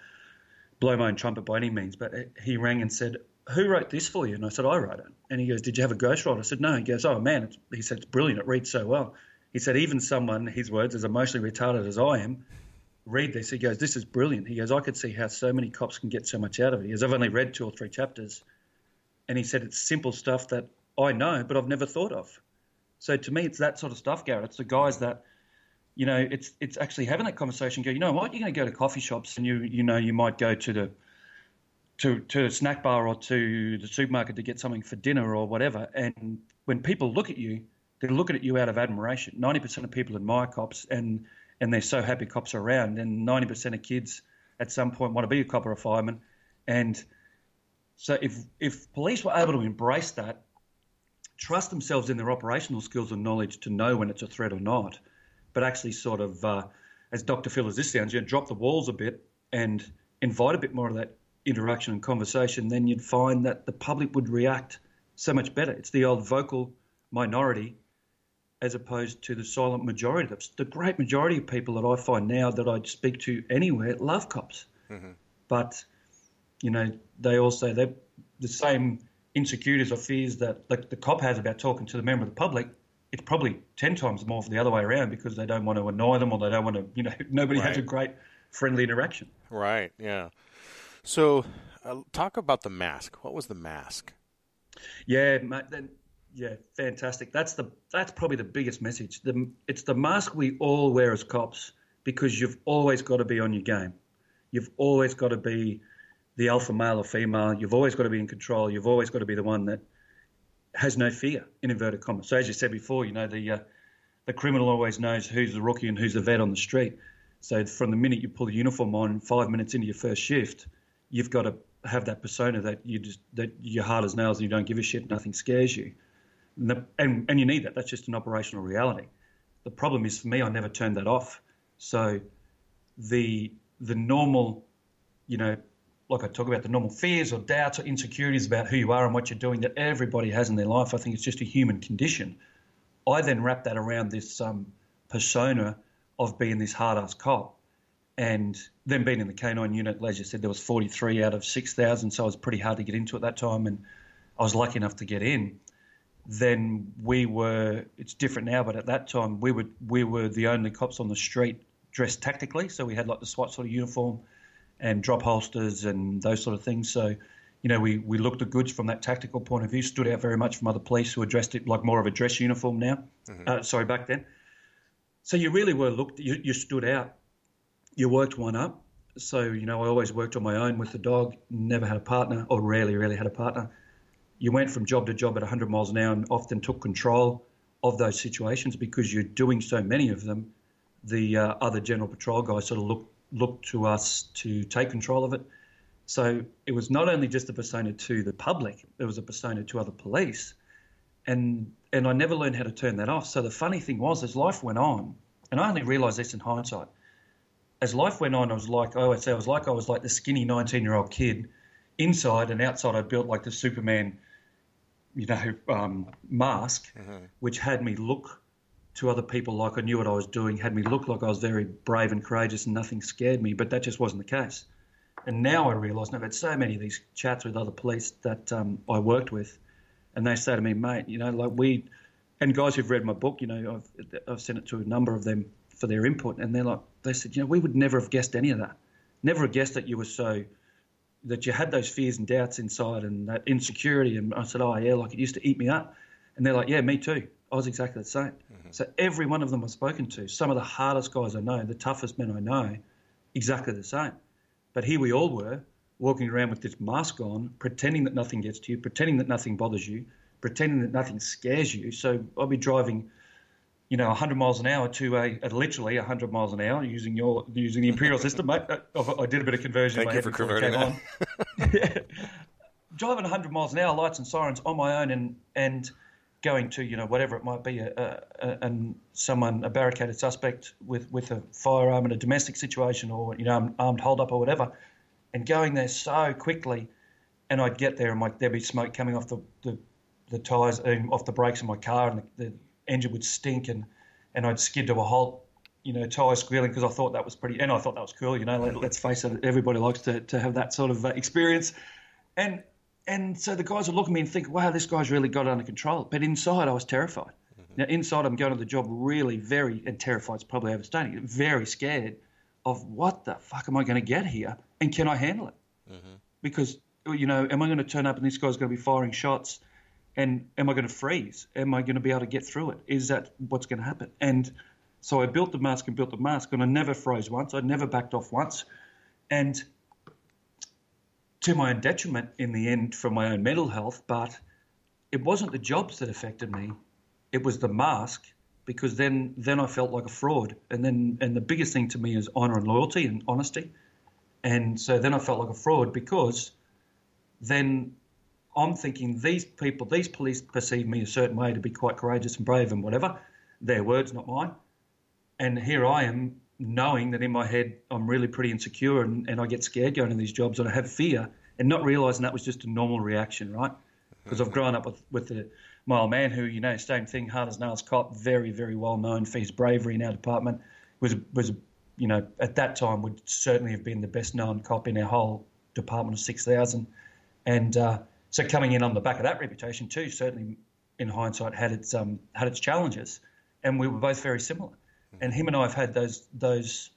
blow my own trumpet by any means, but he rang and said, "Who wrote this for you?" And I said, "I wrote it." And he goes, "Did you have a ghostwriter?" I said, "No." He goes, "Oh man," he said, "It's brilliant. It reads so well." He said, "Even someone, his words, as emotionally retarded as I am." read this. He goes, "This is brilliant." He goes, "I could see how so many cops can get so much out of it." He goes, "I've only read two or three chapters," and he said it's simple stuff that I know, but I've never thought of. So to me, it's that sort of stuff, Garrett. It's the guys that, you know, it's it's actually having that conversation. Go, you know what? You're going to go to coffee shops, and you you know you might go to the to to a snack bar or to the supermarket to get something for dinner or whatever. And when people look at you, they're looking at you out of admiration. Ninety percent of people admire cops, and and they're so happy cops are around. And 90% of kids at some point want to be a cop or a fireman. And so if, if police were able to embrace that, trust themselves in their operational skills and knowledge to know when it's a threat or not, but actually sort of, uh, as Dr. Phil as this sounds, you know, drop the walls a bit and invite a bit more of that interaction and conversation, then you'd find that the public would react so much better. It's the old vocal minority as opposed to the silent majority. The great majority of people that I find now that I speak to anywhere love cops, mm-hmm. but you know they also they the same insecurities or fears that the, the cop has about talking to the member of the public. It's probably ten times more for the other way around because they don't want to annoy them or they don't want to. You know, [laughs] nobody right. has a great friendly interaction. Right. Yeah. So, uh, talk about the mask. What was the mask? Yeah, mate, then yeah, fantastic. That's the that's probably the biggest message. The, it's the mask we all wear as cops because you've always got to be on your game. You've always got to be the alpha male or female. You've always got to be in control. You've always got to be the one that has no fear in inverted commas. So as you said before, you know the uh, the criminal always knows who's the rookie and who's the vet on the street. So from the minute you pull the uniform on, five minutes into your first shift, you've got to have that persona that you just that you're hard as nails and you don't give a shit, nothing scares you, and, the, and and you need that. That's just an operational reality. The problem is for me, I never turned that off. So the the normal, you know, like I talk about the normal fears or doubts or insecurities about who you are and what you're doing that everybody has in their life. I think it's just a human condition. I then wrap that around this um, persona of being this hard ass cop. And then being in the K9 unit, as you said, there was 43 out of 6,000, so it was pretty hard to get into at that time. And I was lucky enough to get in. Then we were, it's different now, but at that time we were, we were the only cops on the street dressed tactically. So we had like the SWAT sort of uniform and drop holsters and those sort of things. So, you know, we, we looked at goods from that tactical point of view, stood out very much from other police who were dressed it like more of a dress uniform now. Mm-hmm. Uh, sorry, back then. So you really were looked, you, you stood out. You worked one up. So, you know, I always worked on my own with the dog, never had a partner, or rarely, really had a partner. You went from job to job at 100 miles an hour and often took control of those situations because you're doing so many of them. The uh, other general patrol guys sort of looked looked to us to take control of it. So it was not only just a persona to the public, it was a persona to other police. And and I never learned how to turn that off. So the funny thing was, as life went on, and I only realised this in hindsight, as life went on, I was like I always say, I was like I was like the skinny 19 year old kid. Inside and outside, I built like the Superman, you know, um, mask, mm-hmm. which had me look to other people like I knew what I was doing, had me look like I was very brave and courageous and nothing scared me, but that just wasn't the case. And now I realise, and I've had so many of these chats with other police that um, I worked with, and they say to me, mate, you know, like we, and guys who've read my book, you know, I've, I've sent it to a number of them for their input, and they're like, they said, you know, we would never have guessed any of that. Never have guessed that you were so, that you had those fears and doubts inside and that insecurity. And I said, oh, yeah, like it used to eat me up. And they're like, yeah, me too. I was exactly the same. Mm-hmm. So every one of them I've spoken to, some of the hardest guys I know, the toughest men I know, exactly the same. But here we all were, walking around with this mask on, pretending that nothing gets to you, pretending that nothing bothers you, pretending that nothing scares you. So I'll be driving, you know, 100 miles an hour to a, a literally 100 miles an hour using your using the imperial system, mate. I, I did a bit of conversion. Thank you for converting that. yeah. [laughs] Driving 100 miles an hour, lights and sirens on my own, and and going to you know whatever it might be, a, a, and someone a barricaded suspect with with a firearm in a domestic situation or you know armed holdup or whatever, and going there so quickly, and I'd get there and like there'd be smoke coming off the the, the tires um, off the brakes of my car and the, the engine would stink and and I'd skid to a halt you know, tires squealing because I thought that was pretty, and I thought that was cool. You know, let, us face it, everybody likes to, to have that sort of uh, experience. And and so the guys would look at me and think, wow, this guy's really got it under control. But inside, I was terrified. Mm-hmm. Now, inside, I'm going to the job really very, and terrified is probably overstating it, very scared of what the fuck am I going to get here and can I handle it? Mm-hmm. Because, you know, am I going to turn up and this guy's going to be firing shots and am I going to freeze? Am I going to be able to get through it? Is that what's going to happen? And so I built the mask and built the mask and I never froze once. I never backed off once. And to my own detriment in the end for my own mental health, but it wasn't the jobs that affected me. It was the mask because then then I felt like a fraud. And then and the biggest thing to me is honor and loyalty and honesty. And so then I felt like a fraud because then I'm thinking these people, these police perceive me a certain way to be quite courageous and brave and whatever. Their words, not mine. And here I am knowing that in my head I'm really pretty insecure and, and I get scared going to these jobs and I have fear and not realizing that was just a normal reaction, right? Because I've grown up with, with the, my old man who, you know, same thing, hard as nails cop, very, very well known for his bravery in our department, was, was you know, at that time would certainly have been the best known cop in our whole department of 6,000. And uh, so coming in on the back of that reputation too, certainly in hindsight had its, um, had its challenges. And we were both very similar and him and I have had those those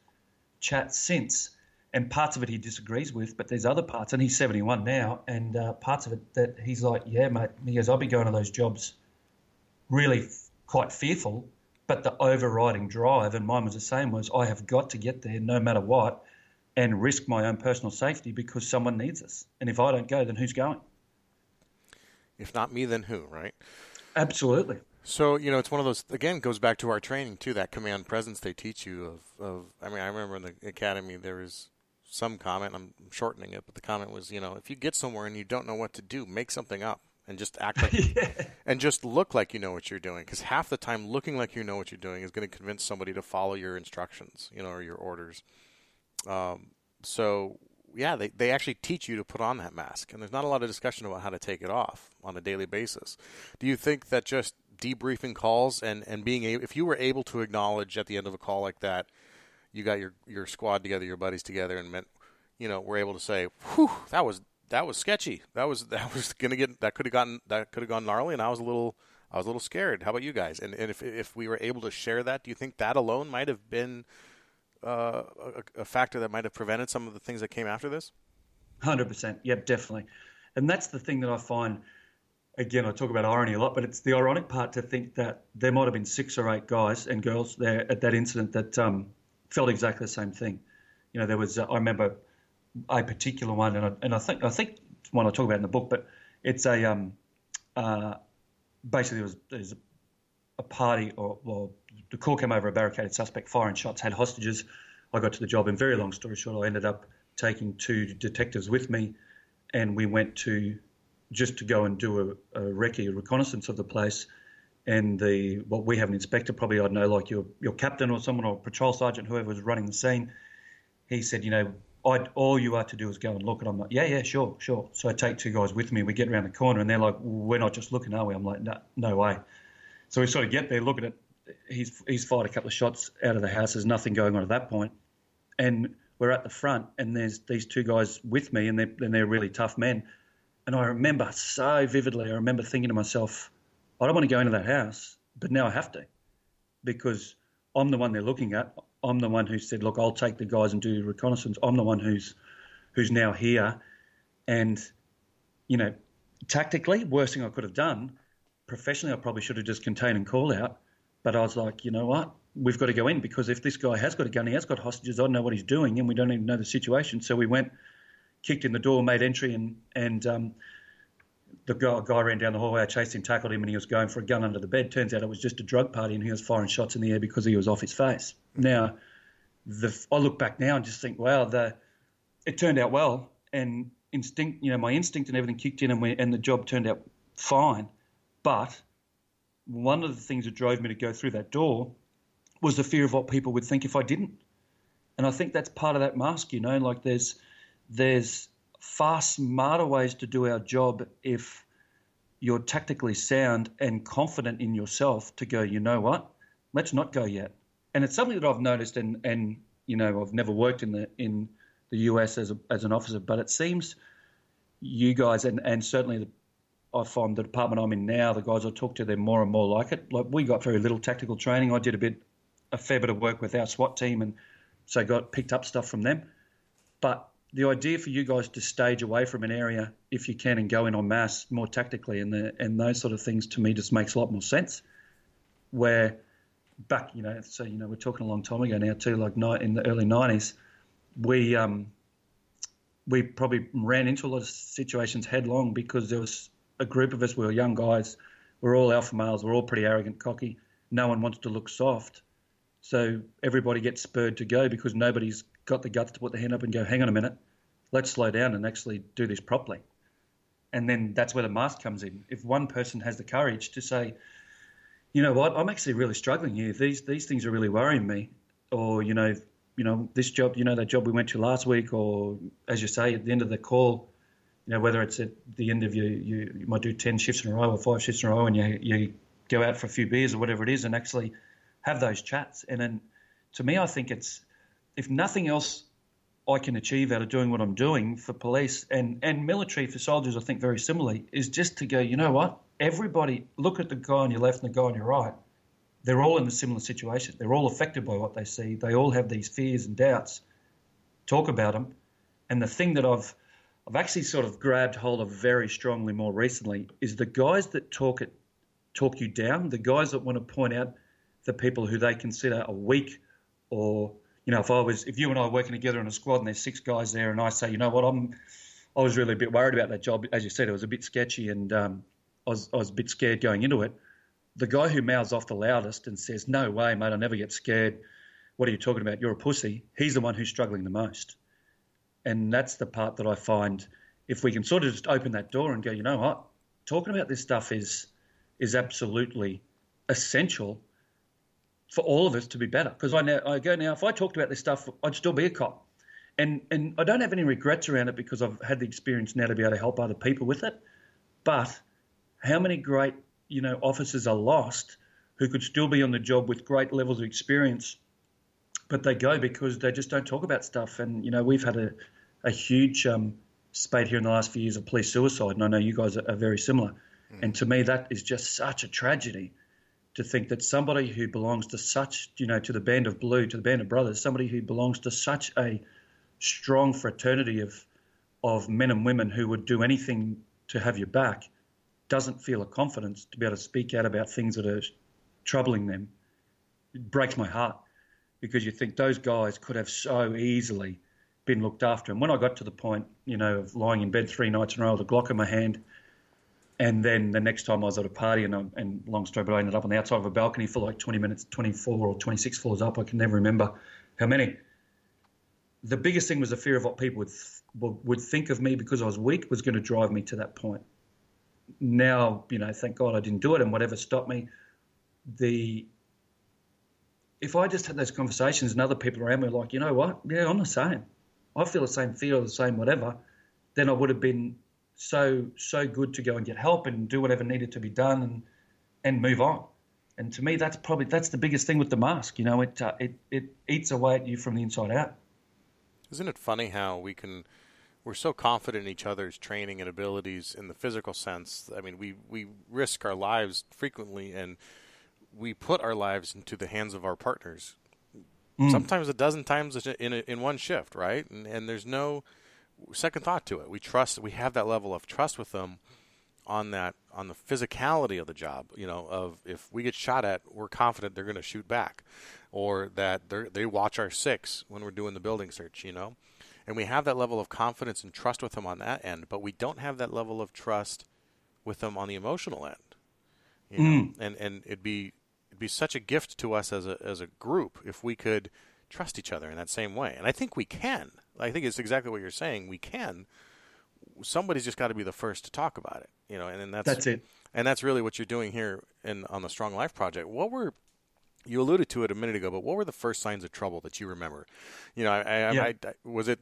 chats since. And parts of it he disagrees with, but there's other parts, and he's 71 now, and uh, parts of it that he's like, yeah, mate. He goes, I'll be going to those jobs really f- quite fearful, but the overriding drive, and mine was the same, was I have got to get there no matter what, and risk my own personal safety because someone needs us. And if I don't go, then who's going? If not me, then who, right? Absolutely. So you know, it's one of those. Again, goes back to our training too. That command presence they teach you of. of I mean, I remember in the academy there was some comment. I'm shortening it, but the comment was, you know, if you get somewhere and you don't know what to do, make something up and just act like, [laughs] yeah. and just look like you know what you're doing. Because half the time, looking like you know what you're doing is going to convince somebody to follow your instructions, you know, or your orders. Um, so yeah, they, they actually teach you to put on that mask, and there's not a lot of discussion about how to take it off on a daily basis. Do you think that just debriefing calls and, and being able, if you were able to acknowledge at the end of a call like that, you got your, your squad together, your buddies together, and meant, you know, we're able to say, "Whew, that was that was sketchy. That was that was gonna get that could have gotten that could have gone gnarly, and I was a little I was a little scared. How about you guys? And, and if if we were able to share that, do you think that alone might have been uh, a, a, factor that might have prevented some of the things that came after this? Hundred percent. Yep, definitely. And that's the thing that I find. Again, I talk about irony a lot, but it's the ironic part to think that there might have been six or eight guys and girls there at that incident that um, felt exactly the same thing. You know, there was. Uh, I remember a particular one, and I, and I think I think one I talk about in the book, but it's a um, uh, basically there was, there was a party or, or the call came over a barricaded suspect firing shots, had hostages. I got to the job, and very long story short, I ended up taking two detectives with me, and we went to just to go and do a, a recce, reconnaissance of the place. And the what we have an inspector, probably I'd know like your your captain or someone or patrol sergeant, whoever was running the scene. He said, you know, I'd, all you are to do is go and look. And I'm like, yeah, yeah, sure, sure. So I take two guys with me. We get around the corner, and they're like, we're not just looking, are we? I'm like, no, no way. So we sort of get there, look at it, he's he's fired a couple of shots out of the house. There's nothing going on at that point, and we're at the front, and there's these two guys with me, and they're and they're really tough men. And I remember so vividly. I remember thinking to myself, I don't want to go into that house, but now I have to, because I'm the one they're looking at. I'm the one who said, look, I'll take the guys and do reconnaissance. I'm the one who's who's now here, and you know, tactically, worst thing I could have done. Professionally, I probably should have just contained and call out but I was like, you know what? We've got to go in because if this guy has got a gun, he has got hostages. I don't know what he's doing, and we don't even know the situation. So we went, kicked in the door, made entry, and and um, the guy, guy, ran down the hallway. I chased him, tackled him, and he was going for a gun under the bed. Turns out it was just a drug party, and he was firing shots in the air because he was off his face. Now, the, I look back now and just think, wow, the it turned out well, and instinct, you know, my instinct and everything kicked in, and we, and the job turned out fine, but one of the things that drove me to go through that door was the fear of what people would think if I didn't. And I think that's part of that mask, you know, like there's there's far smarter ways to do our job if you're tactically sound and confident in yourself to go, you know what, let's not go yet. And it's something that I've noticed and and you know, I've never worked in the in the US as a, as an officer, but it seems you guys and, and certainly the I find the department I'm in now, the guys I talk to, they're more and more like it. Like we got very little tactical training. I did a bit, a fair bit of work with our SWAT team, and so got picked up stuff from them. But the idea for you guys to stage away from an area if you can and go in en masse more tactically and the and those sort of things to me just makes a lot more sense. Where back, you know, so you know, we're talking a long time ago now too, like in the early '90s, we um, we probably ran into a lot of situations headlong because there was a group of us, we were young guys, we're all alpha males, we're all pretty arrogant, cocky. No one wants to look soft. So everybody gets spurred to go because nobody's got the guts to put their hand up and go, hang on a minute, let's slow down and actually do this properly. And then that's where the mask comes in. If one person has the courage to say, you know what, I'm actually really struggling here. These these things are really worrying me. Or, you know, you know, this job, you know, that job we went to last week, or as you say, at the end of the call, you know, whether it's at the end of your, you, you might do 10 shifts in a row or five shifts in a row and you, you go out for a few beers or whatever it is and actually have those chats. And then to me, I think it's, if nothing else I can achieve out of doing what I'm doing for police and, and military for soldiers, I think very similarly, is just to go, you know what? Everybody, look at the guy on your left and the guy on your right. They're all in a similar situation. They're all affected by what they see. They all have these fears and doubts. Talk about them. And the thing that I've I've actually sort of grabbed hold of very strongly more recently is the guys that talk it talk you down, the guys that want to point out the people who they consider are weak or you know, if I was if you and I are working together in a squad and there's six guys there and I say, you know what, I'm I was really a bit worried about that job. As you said, it was a bit sketchy and um, I was I was a bit scared going into it. the guy who mouths off the loudest and says, "No way, mate, I never get scared. What are you talking about? You're a pussy." He's the one who's struggling the most, and that's the part that I find. If we can sort of just open that door and go, you know what, talking about this stuff is is absolutely essential for all of us to be better. Because I now I go now, if I talked about this stuff, I'd still be a cop, and and I don't have any regrets around it because I've had the experience now to be able to help other people with it. But how many great you know officers are lost who could still be on the job with great levels of experience, but they go because they just don't talk about stuff. And you know we've had a a huge um, spate here in the last few years of police suicide, and I know you guys are, are very similar. Mm. And to me, that is just such a tragedy to think that somebody who belongs to such, you know, to the band of blue, to the band of brothers, somebody who belongs to such a strong fraternity of of men and women who would do anything to have your back, doesn't feel a confidence to be able to speak out about things that are troubling them. It breaks my heart because you think those guys could have so easily been looked after. And when I got to the point, you know, of lying in bed three nights in a row with a Glock in my hand, and then the next time I was at a party, and, I, and long story, but I ended up on the outside of a balcony for like 20 minutes, 24 or 26 floors up. I can never remember how many. The biggest thing was the fear of what people would would think of me because I was weak was going to drive me to that point. Now, you know, thank God I didn't do it, and whatever stopped me, the if I just had those conversations and other people around me were like, you know what, yeah, I'm the same. I feel the same fear, or the same whatever. Then I would have been so so good to go and get help and do whatever needed to be done and and move on. And to me, that's probably that's the biggest thing with the mask. You know, it uh, it it eats away at you from the inside out. Isn't it funny how we can? We're so confident in each other's training and abilities in the physical sense. I mean, we we risk our lives frequently, and we put our lives into the hands of our partners. Mm. Sometimes a dozen times in a, in one shift, right? And and there's no second thought to it. We trust. We have that level of trust with them on that on the physicality of the job. You know, of if we get shot at, we're confident they're going to shoot back, or that they watch our six when we're doing the building search. You know, and we have that level of confidence and trust with them on that end, but we don't have that level of trust with them on the emotional end. You know, mm. and and it'd be be such a gift to us as a as a group if we could trust each other in that same way, and I think we can. I think it's exactly what you're saying. We can. Somebody's just got to be the first to talk about it, you know, and, and that's that's it. And that's really what you're doing here in on the Strong Life Project. What were you alluded to it a minute ago, but what were the first signs of trouble that you remember? You know, I, I, yeah. I, I was it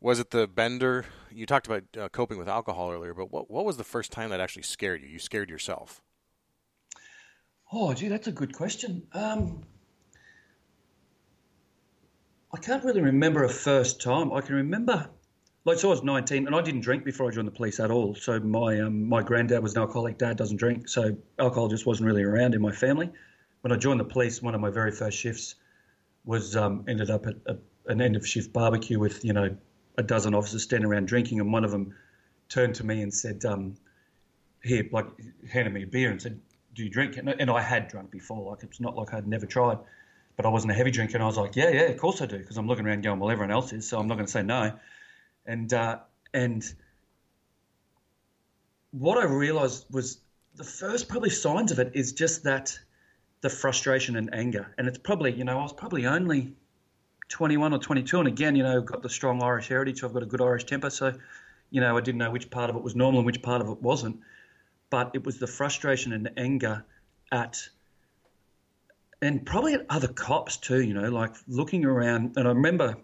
was it the bender? You talked about uh, coping with alcohol earlier, but what what was the first time that actually scared you? You scared yourself. Oh, gee, that's a good question. Um, I can't really remember a first time. I can remember, like, so I was 19 and I didn't drink before I joined the police at all. So my um, my granddad was an alcoholic. Dad doesn't drink, so alcohol just wasn't really around in my family. When I joined the police, one of my very first shifts was um, ended up at a, an end of shift barbecue with you know a dozen officers standing around drinking, and one of them turned to me and said, um, "Here, like, handed me a beer and said." Do you drink? And I had drunk before. Like it's not like I'd never tried but I wasn't a heavy drinker. And I was like, yeah, yeah, of course I do, because I'm looking around going, well, everyone else is, so I'm not going to say no. And uh, and what I realised was the first probably signs of it is just that the frustration and anger. And it's probably, you know, I was probably only 21 or 22, and again, you know, got the strong Irish heritage, so I've got a good Irish temper, so you know, I didn't know which part of it was normal and which part of it wasn't. But it was the frustration and anger at and probably at other cops too. You know, like looking around, and I remember,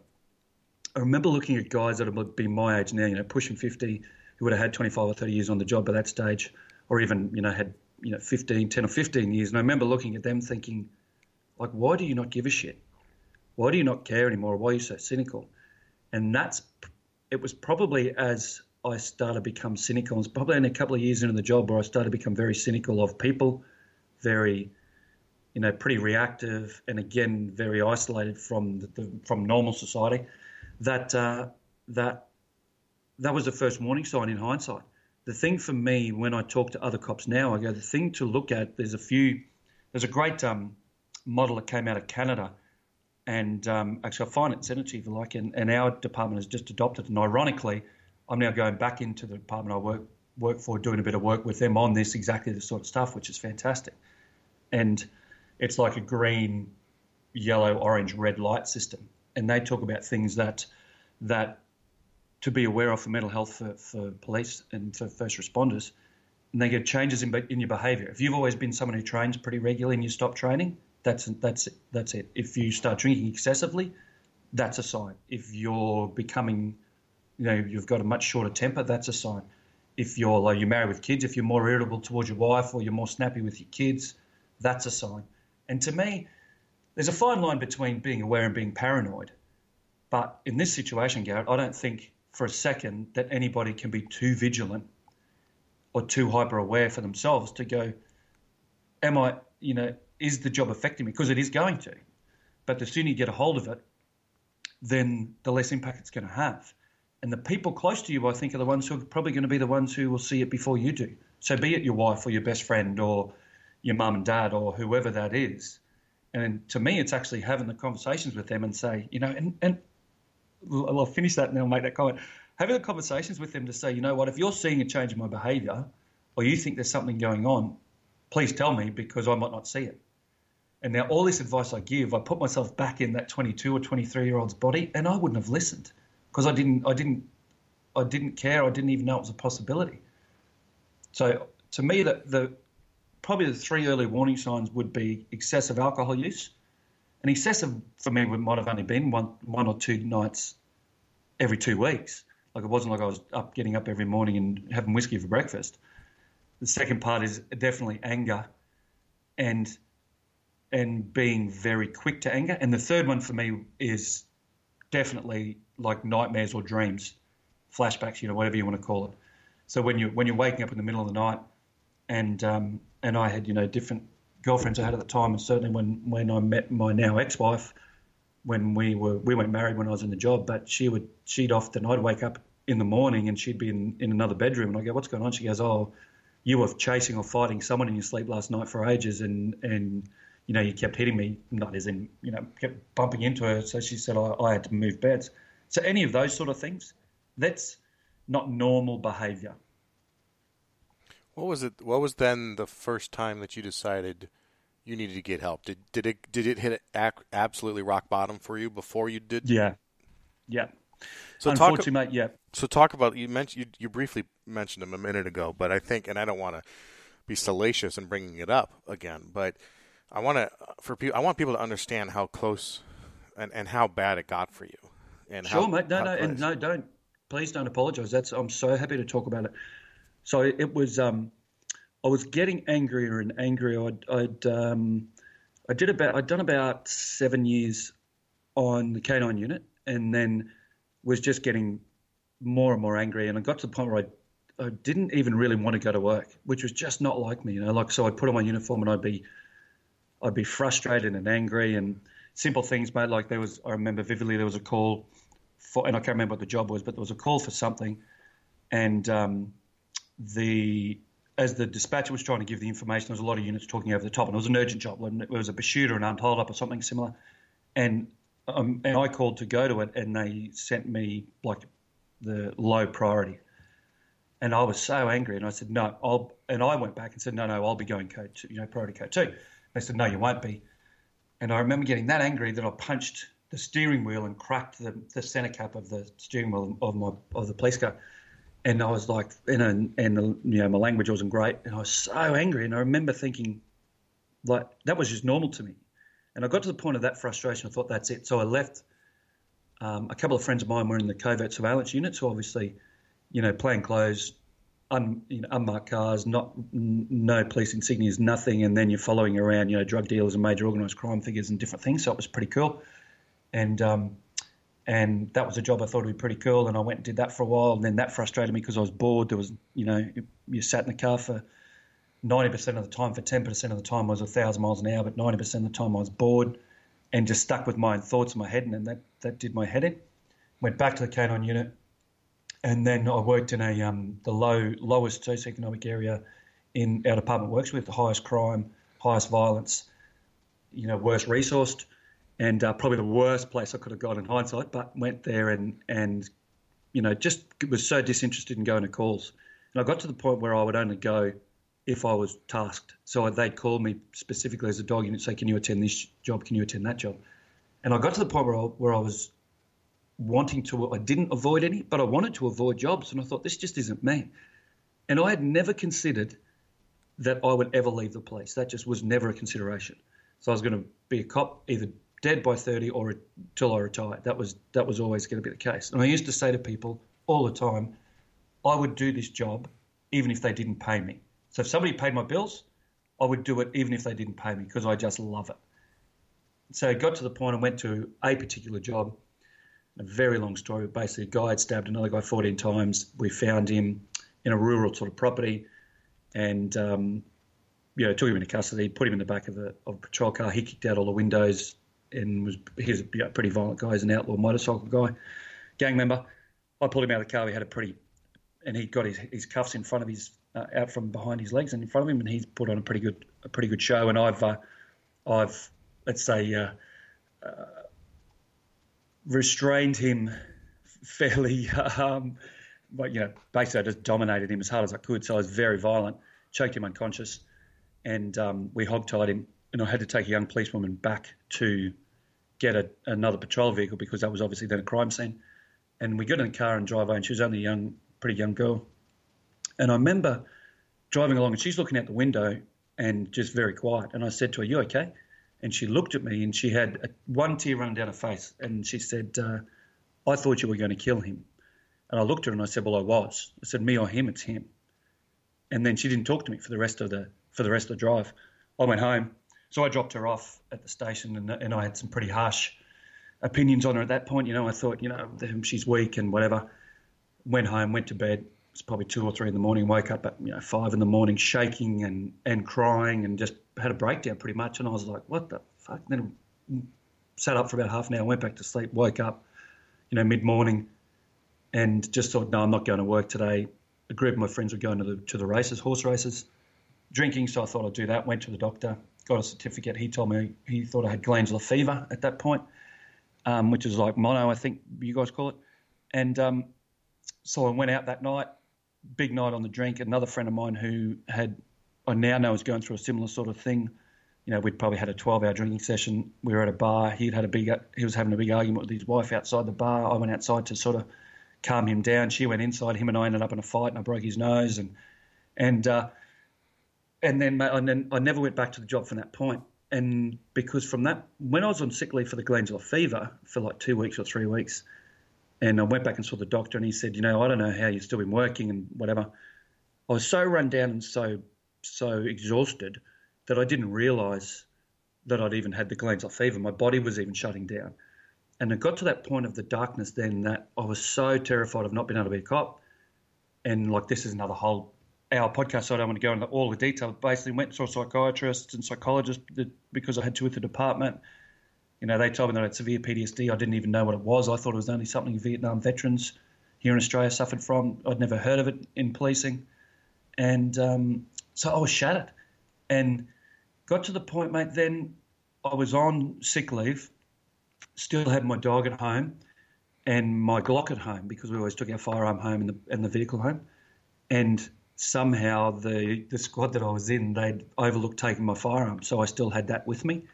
I remember looking at guys that would be my age now. You know, pushing fifty, who would have had twenty five or thirty years on the job by that stage, or even you know had you know 15, 10 or fifteen years. And I remember looking at them thinking, like, why do you not give a shit? Why do you not care anymore? Why are you so cynical? And that's it was probably as I started to become cynical. It was probably in a couple of years into the job where I started to become very cynical of people, very you know, pretty reactive and again very isolated from the, the, from normal society. That uh, that that was the first warning sign in hindsight. The thing for me when I talk to other cops now, I go the thing to look at. There's a few. There's a great um, model that came out of Canada, and um, actually I find it sent if you like. And, and our department has just adopted. And ironically, I'm now going back into the department I work work for, doing a bit of work with them on this exactly the sort of stuff, which is fantastic and it's like a green, yellow, orange, red light system. And they talk about things that that to be aware of for mental health for, for police and for first responders. And they get changes in, in your behaviour. If you've always been someone who trains pretty regularly and you stop training, that's that's it. That's it. If you start drinking excessively, that's a sign. If you're becoming, you know, you've got a much shorter temper, that's a sign. If you're like you're married with kids, if you're more irritable towards your wife or you're more snappy with your kids, that's a sign. And to me, there's a fine line between being aware and being paranoid. But in this situation, Garrett, I don't think for a second that anybody can be too vigilant or too hyper aware for themselves to go, am I, you know, is the job affecting me? Because it is going to. But the sooner you get a hold of it, then the less impact it's going to have. And the people close to you, I think, are the ones who are probably going to be the ones who will see it before you do. So be it your wife or your best friend or your mum and dad or whoever that is. And to me, it's actually having the conversations with them and say, you know, and, and I'll finish that and I'll make that comment. Having the conversations with them to say, you know what, if you're seeing a change in my behaviour or you think there's something going on, please tell me because I might not see it. And now all this advice I give, I put myself back in that 22 or 23 year old's body, and I wouldn't have listened because I didn't, I didn't, I didn't care. I didn't even know it was a possibility. So to me, that the probably the three early warning signs would be excessive alcohol use, and excessive for me might have only been one, one or two nights every two weeks. Like it wasn't like I was up, getting up every morning and having whiskey for breakfast. The second part is definitely anger, and and being very quick to anger. And the third one for me is definitely like nightmares or dreams, flashbacks, you know, whatever you want to call it. So when you when you're waking up in the middle of the night, and um, and I had you know different girlfriends I had at the time, and certainly when when I met my now ex-wife, when we were we weren't married when I was in the job, but she would she'd often I'd wake up in the morning and she'd be in, in another bedroom, and I go, what's going on? She goes, oh, you were chasing or fighting someone in your sleep last night for ages, and and you know, you kept hitting me, not as in, you know, kept bumping into her. So she said I, I had to move beds. So any of those sort of things, that's not normal behaviour. What was it? What was then the first time that you decided you needed to get help? Did did it did it hit absolutely rock bottom for you before you did? Yeah, yeah. So talk, mate, yeah. So talk about you mentioned you, you briefly mentioned him a minute ago, but I think, and I don't want to be salacious in bringing it up again, but I want to for people. I want people to understand how close and, and how bad it got for you. And sure, how, mate. No, no, and no, don't. Please don't apologise. That's. I'm so happy to talk about it. So it was. Um, I was getting angrier and angrier. I'd. I'd um, I did about. I'd done about seven years on the canine unit, and then was just getting more and more angry. And I got to the point where I, I didn't even really want to go to work, which was just not like me. You know, like so I'd put on my uniform and I'd be I'd be frustrated and angry and simple things, mate. Like there was, I remember vividly, there was a call for, and I can't remember what the job was, but there was a call for something, and um, the as the dispatcher was trying to give the information, there was a lot of units talking over the top, and it was an urgent job. It was a pursuit or an up or something similar, and um, and I called to go to it, and they sent me like the low priority. And I was so angry, and I said no. I'll and I went back and said no, no. I'll be going code two, you know, priority code two. They said, no, you won't be. And I remember getting that angry that I punched the steering wheel and cracked the, the center cap of the steering wheel of my of the police car. And I was like, and, and you know, my language wasn't great, and I was so angry. And I remember thinking, like, that was just normal to me. And I got to the point of that frustration. I thought that's it. So I left. Um, a couple of friends of mine were in the covert surveillance unit, so obviously, you know, plain clothes, un, you know, unmarked cars, not n- no police insignias, nothing, and then you're following around, you know, drug dealers and major organised crime figures and different things. So it was pretty cool, and um, and that was a job I thought would be pretty cool. And I went and did that for a while, and then that frustrated me because I was bored. There was, you know, you sat in the car for ninety percent of the time. For ten percent of the time, I was a thousand miles an hour, but ninety percent of the time I was bored and just stuck with my own thoughts in my head, and that that did my head in. Went back to the canine unit and then I worked in a um, the low lowest socioeconomic area in our department works with the highest crime, highest violence, you know, worst resourced, and uh, probably the worst place I could have gone in hindsight. But went there and and you know just was so disinterested in going to calls, and I got to the point where I would only go if I was tasked. So they'd call me specifically as a dog unit, say, "Can you attend this job? Can you attend that job?" And I got to the point where I, where I was wanting to. I didn't avoid any, but I wanted to avoid jobs, and I thought this just isn't me. And I had never considered that I would ever leave the police. That just was never a consideration. So I was going to be a cop, either dead by 30 or till I retired. That was that was always going to be the case. And I used to say to people all the time, I would do this job even if they didn't pay me. So if somebody paid my bills, I would do it even if they didn't pay me because I just love it. So it got to the point I went to a particular job. A very long story. Basically, a guy had stabbed another guy 14 times. We found him in a rural sort of property, and um, you know took him into custody, put him in the back of a, of a patrol car. He kicked out all the windows and was he's a you know, pretty violent guy. He's an outlaw motorcycle guy, gang member. I pulled him out of the car. We had a pretty, and he got his, his cuffs in front of his uh, out from behind his legs and in front of him, and he's put on a pretty good a pretty good show. And I've uh, I've let's say uh, uh restrained him [laughs] fairly. Um, but you know, basically, I just dominated him as hard as I could. So I was very violent, choked him unconscious, and um, we hogtied him. And I had to take a young policewoman back to get a, another patrol vehicle because that was obviously then a crime scene. And we got in the car and drive and she was only a young, pretty young girl. And I remember driving along and she's looking out the window and just very quiet. And I said to her, You okay? And she looked at me and she had a, one tear running down her face. And she said, uh, I thought you were going to kill him. And I looked at her and I said, Well, I was. I said, Me or him, it's him. And then she didn't talk to me for the rest of the for the rest of the drive. I went home. So I dropped her off at the station and, and I had some pretty harsh opinions on her at that point. You know, I thought, you know, she's weak and whatever. Went home, went to bed, probably two or three in the morning. Woke up at you know five in the morning, shaking and and crying, and just had a breakdown pretty much. And I was like, what the fuck? Then sat up for about half an hour, went back to sleep, woke up, you know, mid morning, and just thought, no, I'm not going to work today. A group of my friends were going to the to the races, horse races, drinking. So I thought I'd do that. Went to the doctor, got a certificate. He told me he thought I had glandular fever at that point, um, which is like mono, I think you guys call it. And um, so I went out that night, big night on the drink. Another friend of mine who had, I now know is going through a similar sort of thing. You know, we'd probably had a 12 hour drinking session. We were at a bar. He'd had a big, he was having a big argument with his wife outside the bar. I went outside to sort of calm him down. She went inside. Him and I ended up in a fight, and I broke his nose. And and uh, and then and then I never went back to the job from that point. And because from that, when I was on sick leave for the glandular fever for like two weeks or three weeks, and I went back and saw the doctor, and he said, you know, I don't know how you've still been working and whatever. I was so run down and so so exhausted that I didn't realise that I'd even had the glandular fever. My body was even shutting down, and it got to that point of the darkness then that I was so terrified of not being able to be a cop. And like this is another whole our podcast, so I don't want to go into all the detail. Basically, went to psychiatrists and psychologists because I had to with the department you know, they told me that I had severe PTSD. I didn't even know what it was. I thought it was only something Vietnam veterans here in Australia suffered from. I'd never heard of it in policing. And um, so I was shattered. And got to the point, mate, then I was on sick leave, still had my dog at home and my Glock at home because we always took our firearm home and the, and the vehicle home. And somehow the, the squad that I was in, they'd overlooked taking my firearm. So I still had that with me.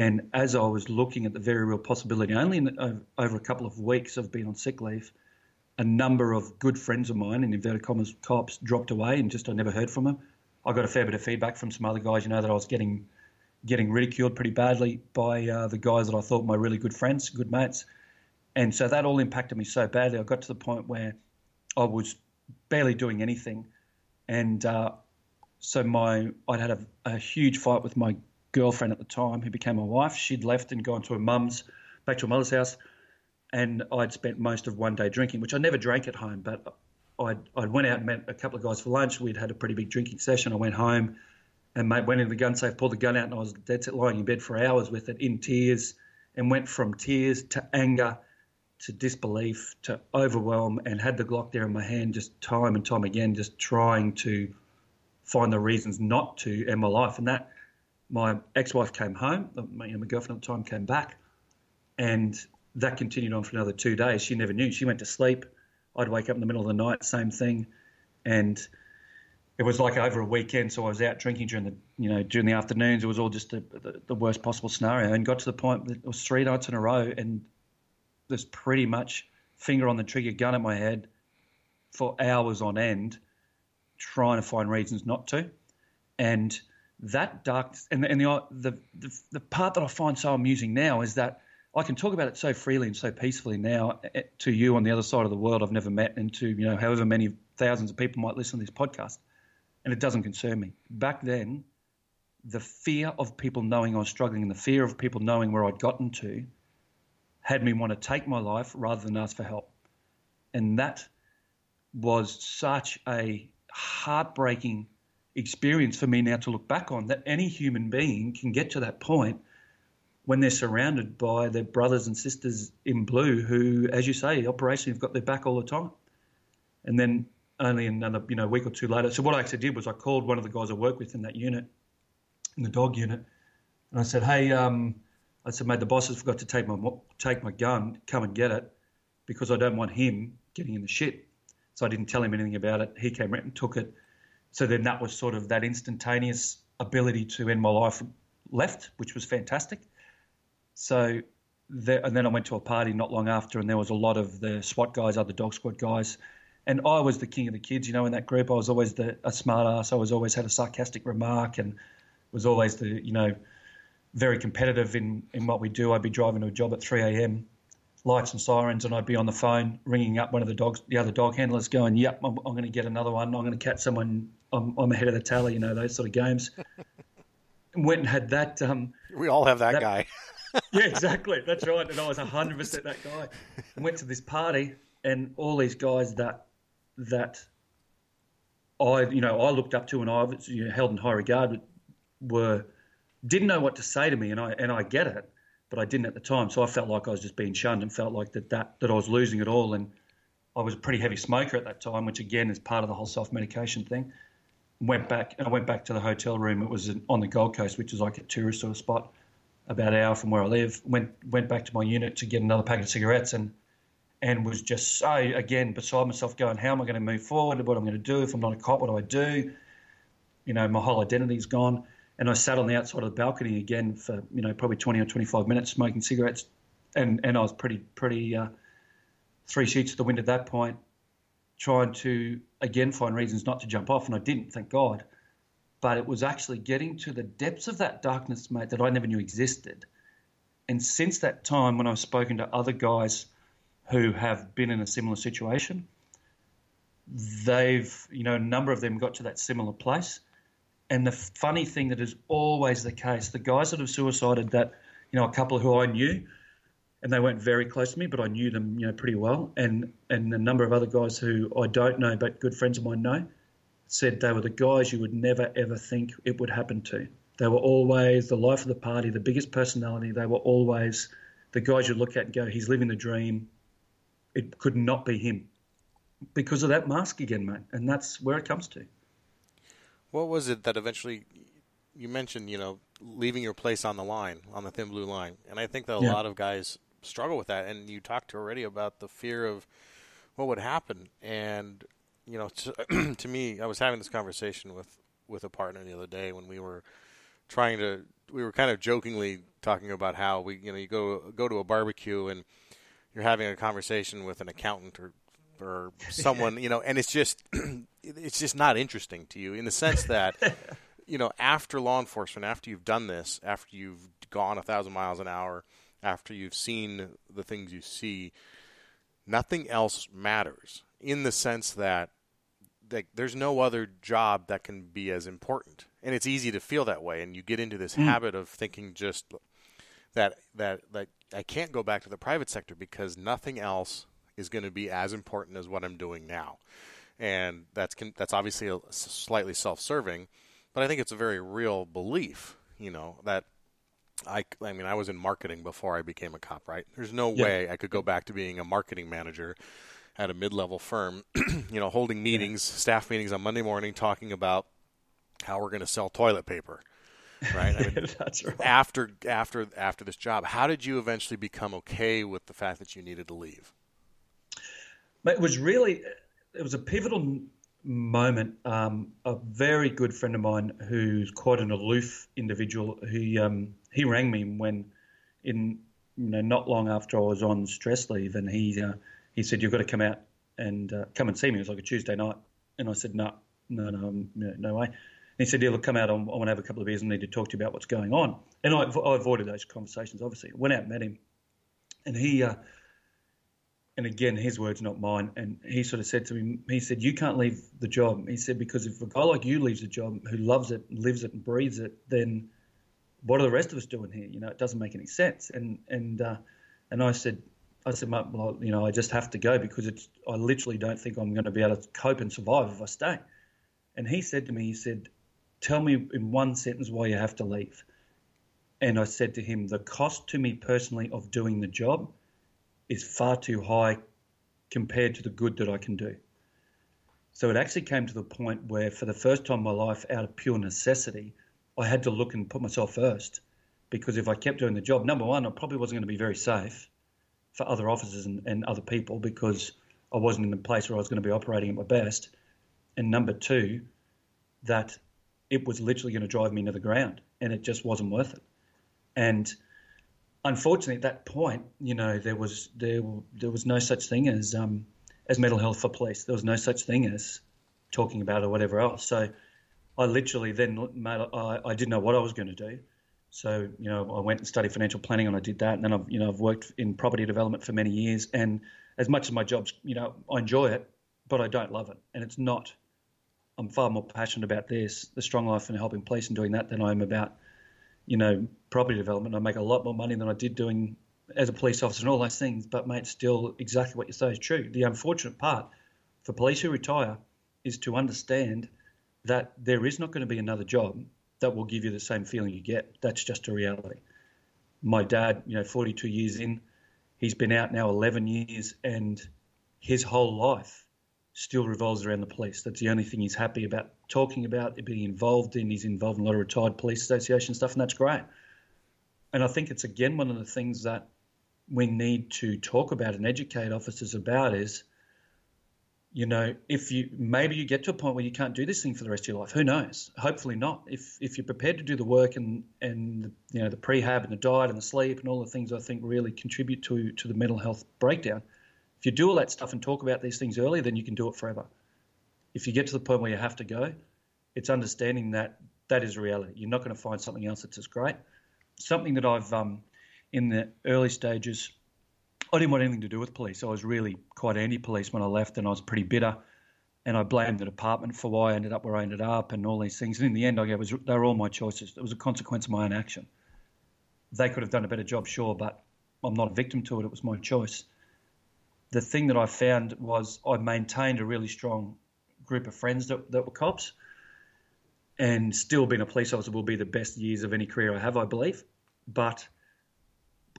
And as I was looking at the very real possibility, only in, over a couple of weeks of being on sick leave, a number of good friends of mine, in inverted commas, cops, dropped away, and just I never heard from them. I got a fair bit of feedback from some other guys, you know, that I was getting getting ridiculed pretty badly by uh, the guys that I thought my really good friends, good mates, and so that all impacted me so badly. I got to the point where I was barely doing anything, and uh, so my I'd had a, a huge fight with my girlfriend at the time who became my wife. She'd left and gone to her mum's, back to her mother's house, and I'd spent most of one day drinking, which I never drank at home, but I'd, I'd went out and met a couple of guys for lunch. We'd had a pretty big drinking session. I went home and mate went into the gun safe, pulled the gun out, and I was dead set lying in bed for hours with it in tears and went from tears to anger to disbelief to overwhelm and had the Glock there in my hand just time and time again, just trying to find the reasons not to end my life. And that my ex-wife came home. My, you know, my girlfriend at the time came back, and that continued on for another two days. She never knew. She went to sleep. I'd wake up in the middle of the night, same thing, and it was like over a weekend, so I was out drinking during the you know during the afternoons. It was all just the, the, the worst possible scenario, and got to the point that it was three nights in a row, and there's pretty much finger on the trigger, gun at my head for hours on end, trying to find reasons not to, and that dark and, and the, the the the part that I find so amusing now is that I can talk about it so freely and so peacefully now eh, to you on the other side of the world I've never met and to you know however many thousands of people might listen to this podcast and it doesn't concern me. Back then, the fear of people knowing I was struggling and the fear of people knowing where I'd gotten to had me want to take my life rather than ask for help. And that was such a heartbreaking experience for me now to look back on that any human being can get to that point when they're surrounded by their brothers and sisters in blue who, as you say, operationally have got their back all the time. And then only another you know week or two later. So what I actually did was I called one of the guys I work with in that unit, in the dog unit, and I said, "Hey, um, I said, mate, the boss has forgot to take my take my gun. Come and get it, because I don't want him getting in the shit." So I didn't tell him anything about it. He came and took it. So then that was sort of that instantaneous ability to end my life left, which was fantastic. So there, and then I went to a party not long after, and there was a lot of the SWAT guys, other dog squad guys and I was the king of the kids, you know, in that group. I was always the a smart ass. I was always had a sarcastic remark and was always the, you know, very competitive in, in what we do. I'd be driving to a job at 3 a.m., lights and sirens, and I'd be on the phone ringing up one of the dogs, the other dog handlers, going, "Yep, I'm, I'm going to get another one. I'm going to catch someone. I'm, I'm ahead of the tally." You know, those sort of games. [laughs] Went and had that. Um, we all have that, that guy. [laughs] yeah, exactly. That's right. And I was 100% that guy. And went to this party, and all these guys that that I, you know, I looked up to and I was you know, held in high regard were didn't know what to say to me, and I and I get it, but I didn't at the time. So I felt like I was just being shunned and felt like that that, that I was losing it all. And I was a pretty heavy smoker at that time, which again is part of the whole self medication thing. Went back and I went back to the hotel room. It was on the Gold Coast, which is like a tourist sort of spot, about an hour from where I live. Went went back to my unit to get another pack of cigarettes and and was just so again beside myself, going, "How am I going to move forward? What am I going to do if I'm not a cop? What do I do?" You know, my whole identity's gone. And I sat on the outside of the balcony again for you know probably 20 or 25 minutes smoking cigarettes, and and I was pretty pretty uh, three sheets to the wind at that point, trying to again find reasons not to jump off, and I didn't, thank God. But it was actually getting to the depths of that darkness, mate, that I never knew existed. And since that time, when I've spoken to other guys who have been in a similar situation. They've, you know, a number of them got to that similar place. And the funny thing that is always the case, the guys that have suicided that, you know, a couple who I knew, and they weren't very close to me, but I knew them, you know, pretty well. And and a number of other guys who I don't know, but good friends of mine know, said they were the guys you would never ever think it would happen to. They were always the life of the party, the biggest personality. They were always the guys you look at and go, he's living the dream it could not be him because of that mask again, mate. And that's where it comes to. What was it that eventually you mentioned, you know, leaving your place on the line, on the thin blue line? And I think that a yeah. lot of guys struggle with that. And you talked already about the fear of what would happen. And, you know, to, [clears throat] to me, I was having this conversation with, with a partner the other day when we were trying to, we were kind of jokingly talking about how we, you know, you go, go to a barbecue and, you're having a conversation with an accountant or or someone, you know, and it's just [clears throat] it's just not interesting to you in the sense that [laughs] you know, after law enforcement, after you've done this, after you've gone a thousand miles an hour, after you've seen the things you see, nothing else matters in the sense that that there's no other job that can be as important. And it's easy to feel that way and you get into this mm. habit of thinking just that that that I can't go back to the private sector because nothing else is going to be as important as what I'm doing now. And that's that's obviously a, slightly self-serving, but I think it's a very real belief, you know, that I, I mean, I was in marketing before I became a cop, right? There's no yeah. way I could go back to being a marketing manager at a mid-level firm, [clears throat] you know, holding meetings, staff meetings on Monday morning, talking about how we're going to sell toilet paper right? I [laughs] mean, That's right. After after after this job, how did you eventually become okay with the fact that you needed to leave? It was really it was a pivotal moment, um, a very good friend of mine who's quite an aloof individual, he um, he rang me when in you know not long after I was on stress leave, and he uh, he said you've got to come out and uh, come and see me. It was like a Tuesday night, and I said no, no, no, no, no way. And he said, "Yeah, look, come out. I want to have a couple of beers and need to talk to you about what's going on." And I, I avoided those conversations. Obviously, went out and met him, and he. Uh, and again, his words, not mine. And he sort of said to me, he said, "You can't leave the job." He said, "Because if a guy like you leaves a job, who loves it, lives it, and breathes it, then what are the rest of us doing here? You know, it doesn't make any sense." And and uh, and I said, I said, well, you know, I just have to go because it's. I literally don't think I'm going to be able to cope and survive if I stay. And he said to me, he said, "Tell me in one sentence why you have to leave." And I said to him, "The cost to me personally of doing the job." Is far too high compared to the good that I can do. So it actually came to the point where, for the first time in my life, out of pure necessity, I had to look and put myself first. Because if I kept doing the job, number one, I probably wasn't going to be very safe for other officers and, and other people because I wasn't in the place where I was going to be operating at my best. And number two, that it was literally going to drive me to the ground and it just wasn't worth it. And unfortunately, at that point, you know, there was there there was no such thing as um, as mental health for police. There was no such thing as talking about it or whatever else. So I literally then made, I, I didn't know what I was going to do. So you know, I went and studied financial planning, and I did that. And then I've you know I've worked in property development for many years, and as much as my job's you know I enjoy it, but I don't love it, and it's not. I'm far more passionate about this, the strong life and helping police, and doing that than I am about you know, property development. I make a lot more money than I did doing as a police officer and all those things. But mate, still exactly what you say is true. The unfortunate part for police who retire is to understand that there is not going to be another job that will give you the same feeling you get. That's just a reality. My dad, you know, 42 years in, he's been out now 11 years, and his whole life still revolves around the police. That's the only thing he's happy about talking about, being involved in. He's involved in a lot of retired police association stuff, and that's great. And I think it's again one of the things that we need to talk about and educate officers about is, you know, if you maybe you get to a point where you can't do this thing for the rest of your life. Who knows? Hopefully not. If if you're prepared to do the work and and you know the prehab and the diet and the sleep and all the things I think really contribute to to the mental health breakdown if you do all that stuff and talk about these things early, then you can do it forever. If you get to the point where you have to go, it's understanding that that is reality. You're not going to find something else that's as great. Something that I've, um, in the early stages, I didn't want anything to do with police. I was really quite anti-police when I left, and I was pretty bitter. And I blamed the department for why I ended up where I ended up, and all these things. And in the end, I was they were all my choices. It was a consequence of my own action. They could have done a better job, sure, but I'm not a victim to it. It was my choice the thing that I found was I maintained a really strong group of friends that, that were cops, and still being a police officer will be the best years of any career I have, I believe. But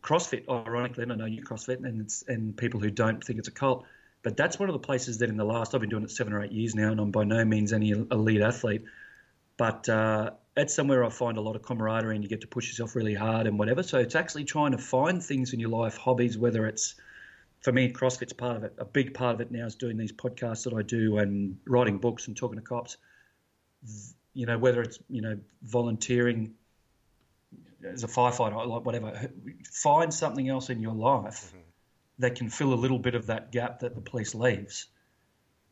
CrossFit, ironically, and I know you CrossFit, and and people who don't think it's a cult, but that's one of the places that in the last I've been doing it seven or eight years now, and I'm by no means any elite athlete, but uh, it's somewhere I find a lot of camaraderie, and you get to push yourself really hard and whatever. So it's actually trying to find things in your life, hobbies, whether it's for me, CrossFit's part of it. A big part of it now is doing these podcasts that I do and writing books and talking to cops. You know, whether it's you know volunteering as a firefighter, like whatever. Find something else in your life mm-hmm. that can fill a little bit of that gap that the police leaves,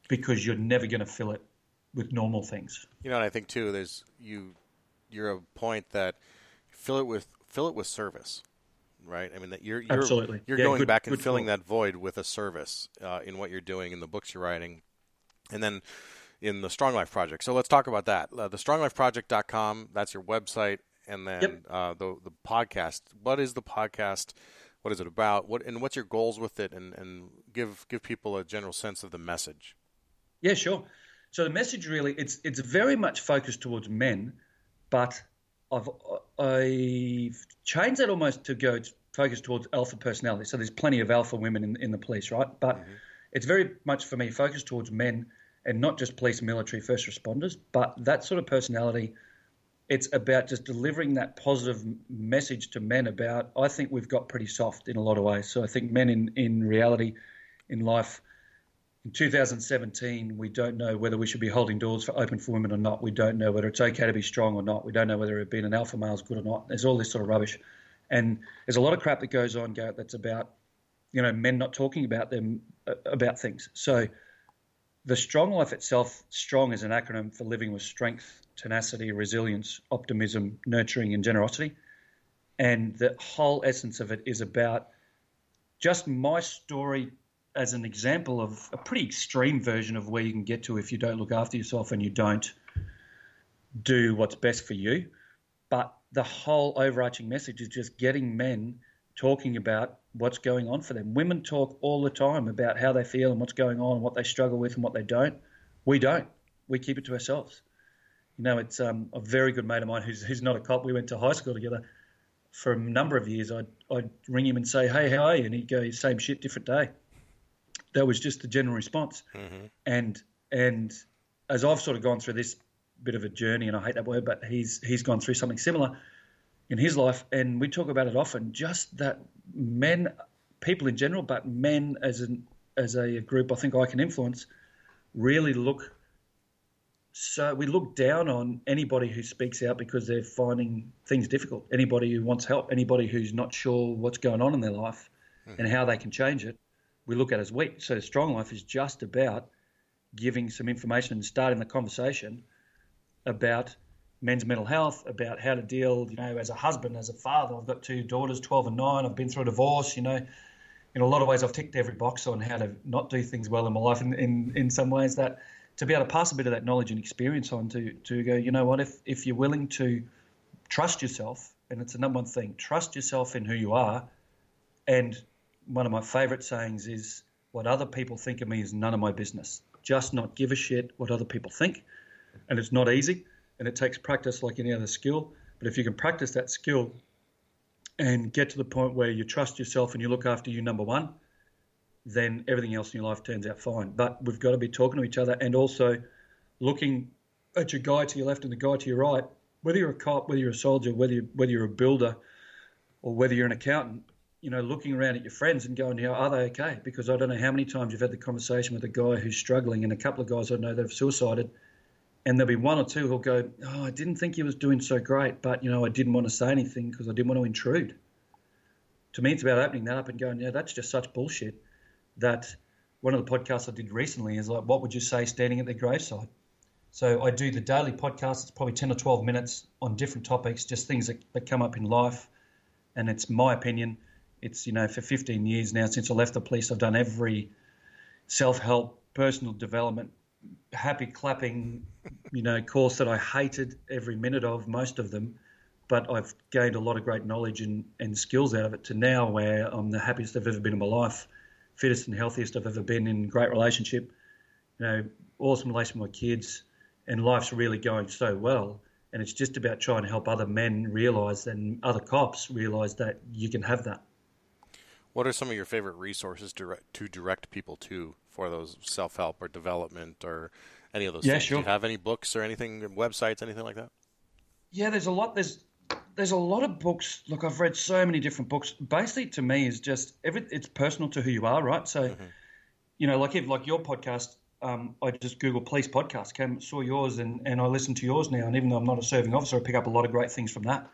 because you're never going to fill it with normal things. You know, and I think too, there's you. You're a point that fill it with fill it with service right? I mean, that you're you're, Absolutely. you're yeah, going good, back and filling that void with a service uh, in what you're doing in the books you're writing, and then in the Strong Life Project. So let's talk about that. Uh, the StrongLifeProject.com. That's your website, and then yep. uh, the the podcast. What is the podcast? What is it about? What and what's your goals with it? And and give give people a general sense of the message. Yeah, sure. So the message really it's it's very much focused towards men, but I've I've changed that almost to go focus towards alpha personality. So there's plenty of alpha women in, in the police, right? But mm-hmm. it's very much for me focused towards men and not just police, military, first responders, but that sort of personality. It's about just delivering that positive message to men about. I think we've got pretty soft in a lot of ways. So I think men in in reality, in life, in 2017, we don't know whether we should be holding doors for open for women or not. We don't know whether it's okay to be strong or not. We don't know whether being an alpha male is good or not. There's all this sort of rubbish, and there's a lot of crap that goes on, Garrett. That's about you know men not talking about them uh, about things. So the strong life itself, strong is an acronym for living with strength, tenacity, resilience, optimism, nurturing, and generosity. And the whole essence of it is about just my story as an example of a pretty extreme version of where you can get to if you don't look after yourself and you don't do what's best for you. But the whole overarching message is just getting men talking about what's going on for them. Women talk all the time about how they feel and what's going on and what they struggle with and what they don't. We don't. We keep it to ourselves. You know, it's um, a very good mate of mine who's, who's not a cop. We went to high school together for a number of years. I'd, I'd ring him and say, hey, how are you? And he'd go, same shit, different day. That was just the general response. Mm-hmm. And and as I've sort of gone through this bit of a journey, and I hate that word, but he's he's gone through something similar in his life, and we talk about it often. Just that men, people in general, but men as an as a group, I think I can influence, really look. So we look down on anybody who speaks out because they're finding things difficult. Anybody who wants help, anybody who's not sure what's going on in their life mm. and how they can change it, we look at as weak. So strong life is just about giving some information and starting the conversation about men's mental health, about how to deal, you know, as a husband, as a father. I've got two daughters, 12 and 9. I've been through a divorce, you know. In a lot of ways, I've ticked every box on how to not do things well in my life. In, in, in some ways, that to be able to pass a bit of that knowledge and experience on to, to go, you know what, if, if you're willing to trust yourself, and it's the number one thing, trust yourself in who you are. And one of my favorite sayings is, what other people think of me is none of my business. Just not give a shit what other people think. And it's not easy and it takes practice like any other skill. But if you can practice that skill and get to the point where you trust yourself and you look after you, number one, then everything else in your life turns out fine. But we've got to be talking to each other and also looking at your guy to your left and the guy to your right. Whether you're a cop, whether you're a soldier, whether you, whether you're a builder, or whether you're an accountant, you know, looking around at your friends and going, are they okay? Because I don't know how many times you've had the conversation with a guy who's struggling, and a couple of guys I know that have suicided, and there'll be one or two who'll go, "Oh, I didn't think he was doing so great, but you know, I didn't want to say anything because I didn't want to intrude." To me, it's about opening that up and going, "Yeah, that's just such bullshit." That one of the podcasts I did recently is like, "What would you say standing at their graveside?" So I do the daily podcast. It's probably ten or twelve minutes on different topics, just things that, that come up in life, and it's my opinion. It's you know, for 15 years now since I left the police, I've done every self-help, personal development happy clapping, you know, course that I hated every minute of, most of them, but I've gained a lot of great knowledge and, and skills out of it to now where I'm the happiest I've ever been in my life, fittest and healthiest I've ever been in, great relationship, you know, awesome relation with my kids, and life's really going so well. And it's just about trying to help other men realise and other cops realise that you can have that. What are some of your favorite resources direct, to direct people to for those self help or development or any of those yeah, things? Sure. Do you have any books or anything, websites, anything like that? Yeah, there's a lot. There's there's a lot of books. Look, I've read so many different books. Basically, to me, is just every. It's personal to who you are, right? So, mm-hmm. you know, like if like your podcast, um, I just Google police podcast, came saw yours, and and I listen to yours now. And even though I'm not a serving officer, I pick up a lot of great things from that.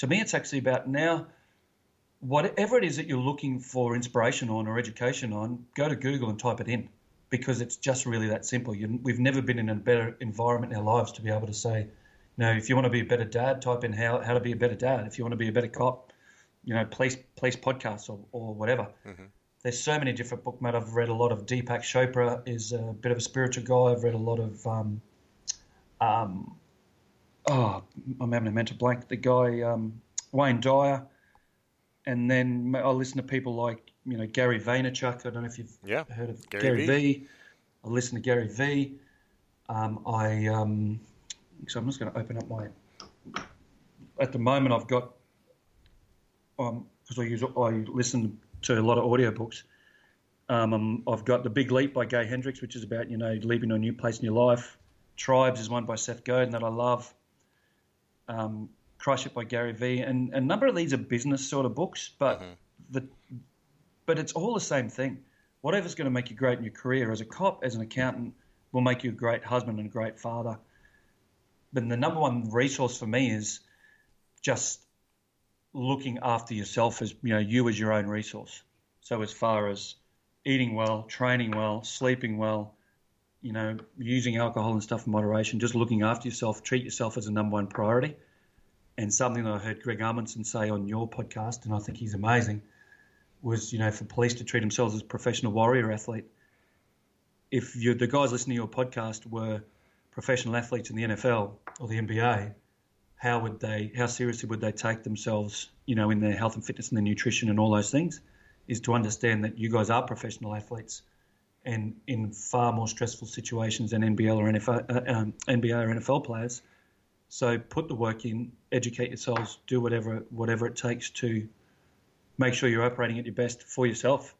To me, it's actually about now whatever it is that you're looking for inspiration on or education on, go to Google and type it in because it's just really that simple. You, we've never been in a better environment in our lives to be able to say, you know, if you want to be a better dad, type in how, how to be a better dad. If you want to be a better cop, you know, police police podcasts or, or whatever. Mm-hmm. There's so many different book, Matt. I've read a lot of Deepak Chopra is a bit of a spiritual guy. I've read a lot of um, um, oh, I'm having a mental blank. The guy um, Wayne Dyer and then I listen to people like you know Gary Vaynerchuk. I don't know if you've yeah. heard of Gary, Gary v. v. I listen to Gary V. Um, I um, so I'm just going to open up my. At the moment, I've got um because I use I listen to a lot of audiobooks. Um, um, I've got The Big Leap by Gay Hendricks, which is about you know leaving a new place in your life. Tribes is one by Seth Godin that I love. Um, Crush It by Gary Vee, and a number of these are business sort of books, but mm-hmm. the but it's all the same thing. whatever's going to make you great in your career as a cop, as an accountant, will make you a great husband and a great father. But the number one resource for me is just looking after yourself as you know you as your own resource. So as far as eating well, training well, sleeping well, you know, using alcohol and stuff in moderation, just looking after yourself, treat yourself as a number one priority. And something that I heard Greg Amundson say on your podcast, and I think he's amazing, was you know for police to treat themselves as professional warrior athlete. If you the guys listening to your podcast were professional athletes in the NFL or the NBA, how would they how seriously would they take themselves you know in their health and fitness and their nutrition and all those things is to understand that you guys are professional athletes and in far more stressful situations than NBL or NFL, uh, um, NBA or NFL players. So put the work in, educate yourselves, do whatever whatever it takes to make sure you're operating at your best for yourself.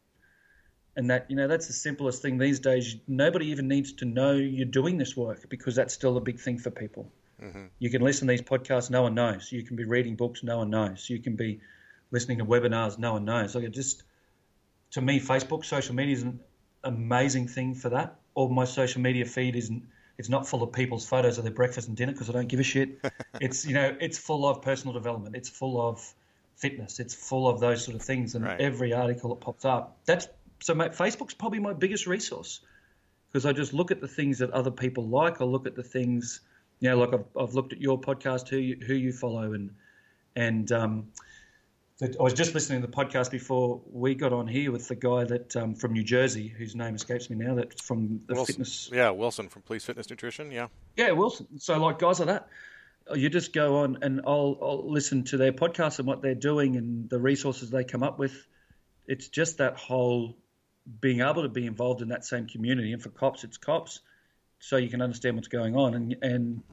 And that you know that's the simplest thing these days. Nobody even needs to know you're doing this work because that's still a big thing for people. Mm-hmm. You can listen to these podcasts, no one knows. You can be reading books, no one knows. You can be listening to webinars, no one knows. Like it just, to me, Facebook, social media is an amazing thing for that. All my social media feed isn't. It's not full of people's photos of their breakfast and dinner because I don't give a shit. [laughs] it's you know, it's full of personal development. It's full of fitness. It's full of those sort of things, and right. every article that pops up. That's so. Mate, Facebook's probably my biggest resource because I just look at the things that other people like. I look at the things you know, like I've, I've looked at your podcast, who you, who you follow, and and um, I was just listening to the podcast before we got on here with the guy that um, from New Jersey, whose name escapes me now. That from the Wilson. fitness. Yeah, Wilson from Police Fitness Nutrition. Yeah. Yeah, Wilson. So like guys like that, you just go on and I'll, I'll listen to their podcast and what they're doing and the resources they come up with. It's just that whole being able to be involved in that same community. And for cops, it's cops so you can understand what's going on and and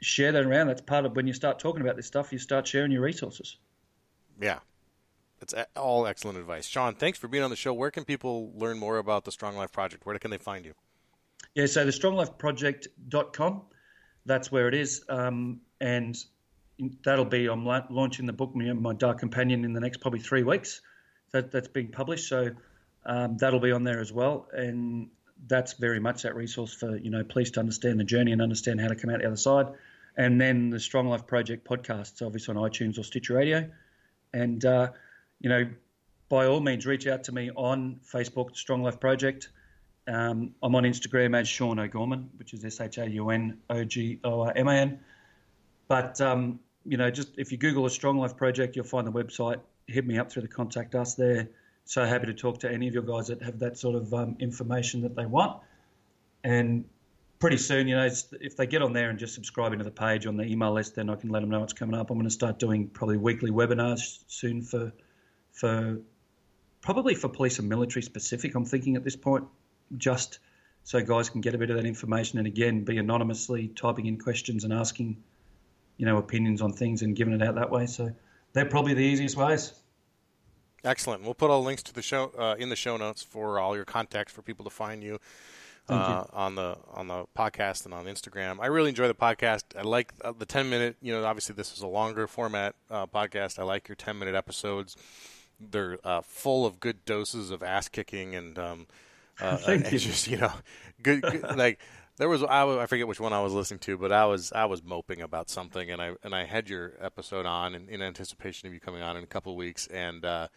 share that around. That's part of when you start talking about this stuff. You start sharing your resources. Yeah, it's all excellent advice, Shaun. Thanks for being on the show. Where can people learn more about the Strong Life Project? Where can they find you? Yeah, so the stronglifeproject.com, that's where it is, um, and that'll be. I'm launching the book, my Dark Companion, in the next probably three weeks. That that's being published, so um, that'll be on there as well. And that's very much that resource for you know police to understand the journey and understand how to come out the other side. And then the Strong Life Project podcast, podcasts, obviously on iTunes or Stitcher Radio. And uh, you know, by all means, reach out to me on Facebook, Strong Life Project. Um, I'm on Instagram as Shaun O'Gorman, which is S H A U N O G O R M A N. But um, you know, just if you Google a Strong Life Project, you'll find the website. Hit me up through the contact us there so happy to talk to any of your guys that have that sort of um, information that they want. And pretty soon, you know, if they get on there and just subscribe into the page on the email list, then I can let them know what's coming up. I'm going to start doing probably weekly webinars soon for for probably for police and military specific. I'm thinking at this point, just so guys can get a bit of that information and again be anonymously typing in questions and asking, you know, opinions on things and giving it out that way. So they're probably the easiest ways. Excellent. We'll put all links to the show uh, in the show notes for all your contacts for people to find you, uh, on the on the podcast and on Instagram. I really enjoy the podcast. I like uh, the ten minute. You know, obviously this is a longer format uh, podcast. I like your ten minute episodes. They're uh, full of good doses of ass kicking and um, [laughs] uh, Thank and you. just you know, good, good [laughs] like there was I, I forget which one I was listening to, but I was I was moping about something, and I and I had your episode on in, in anticipation of you coming on in a couple of weeks, and uh,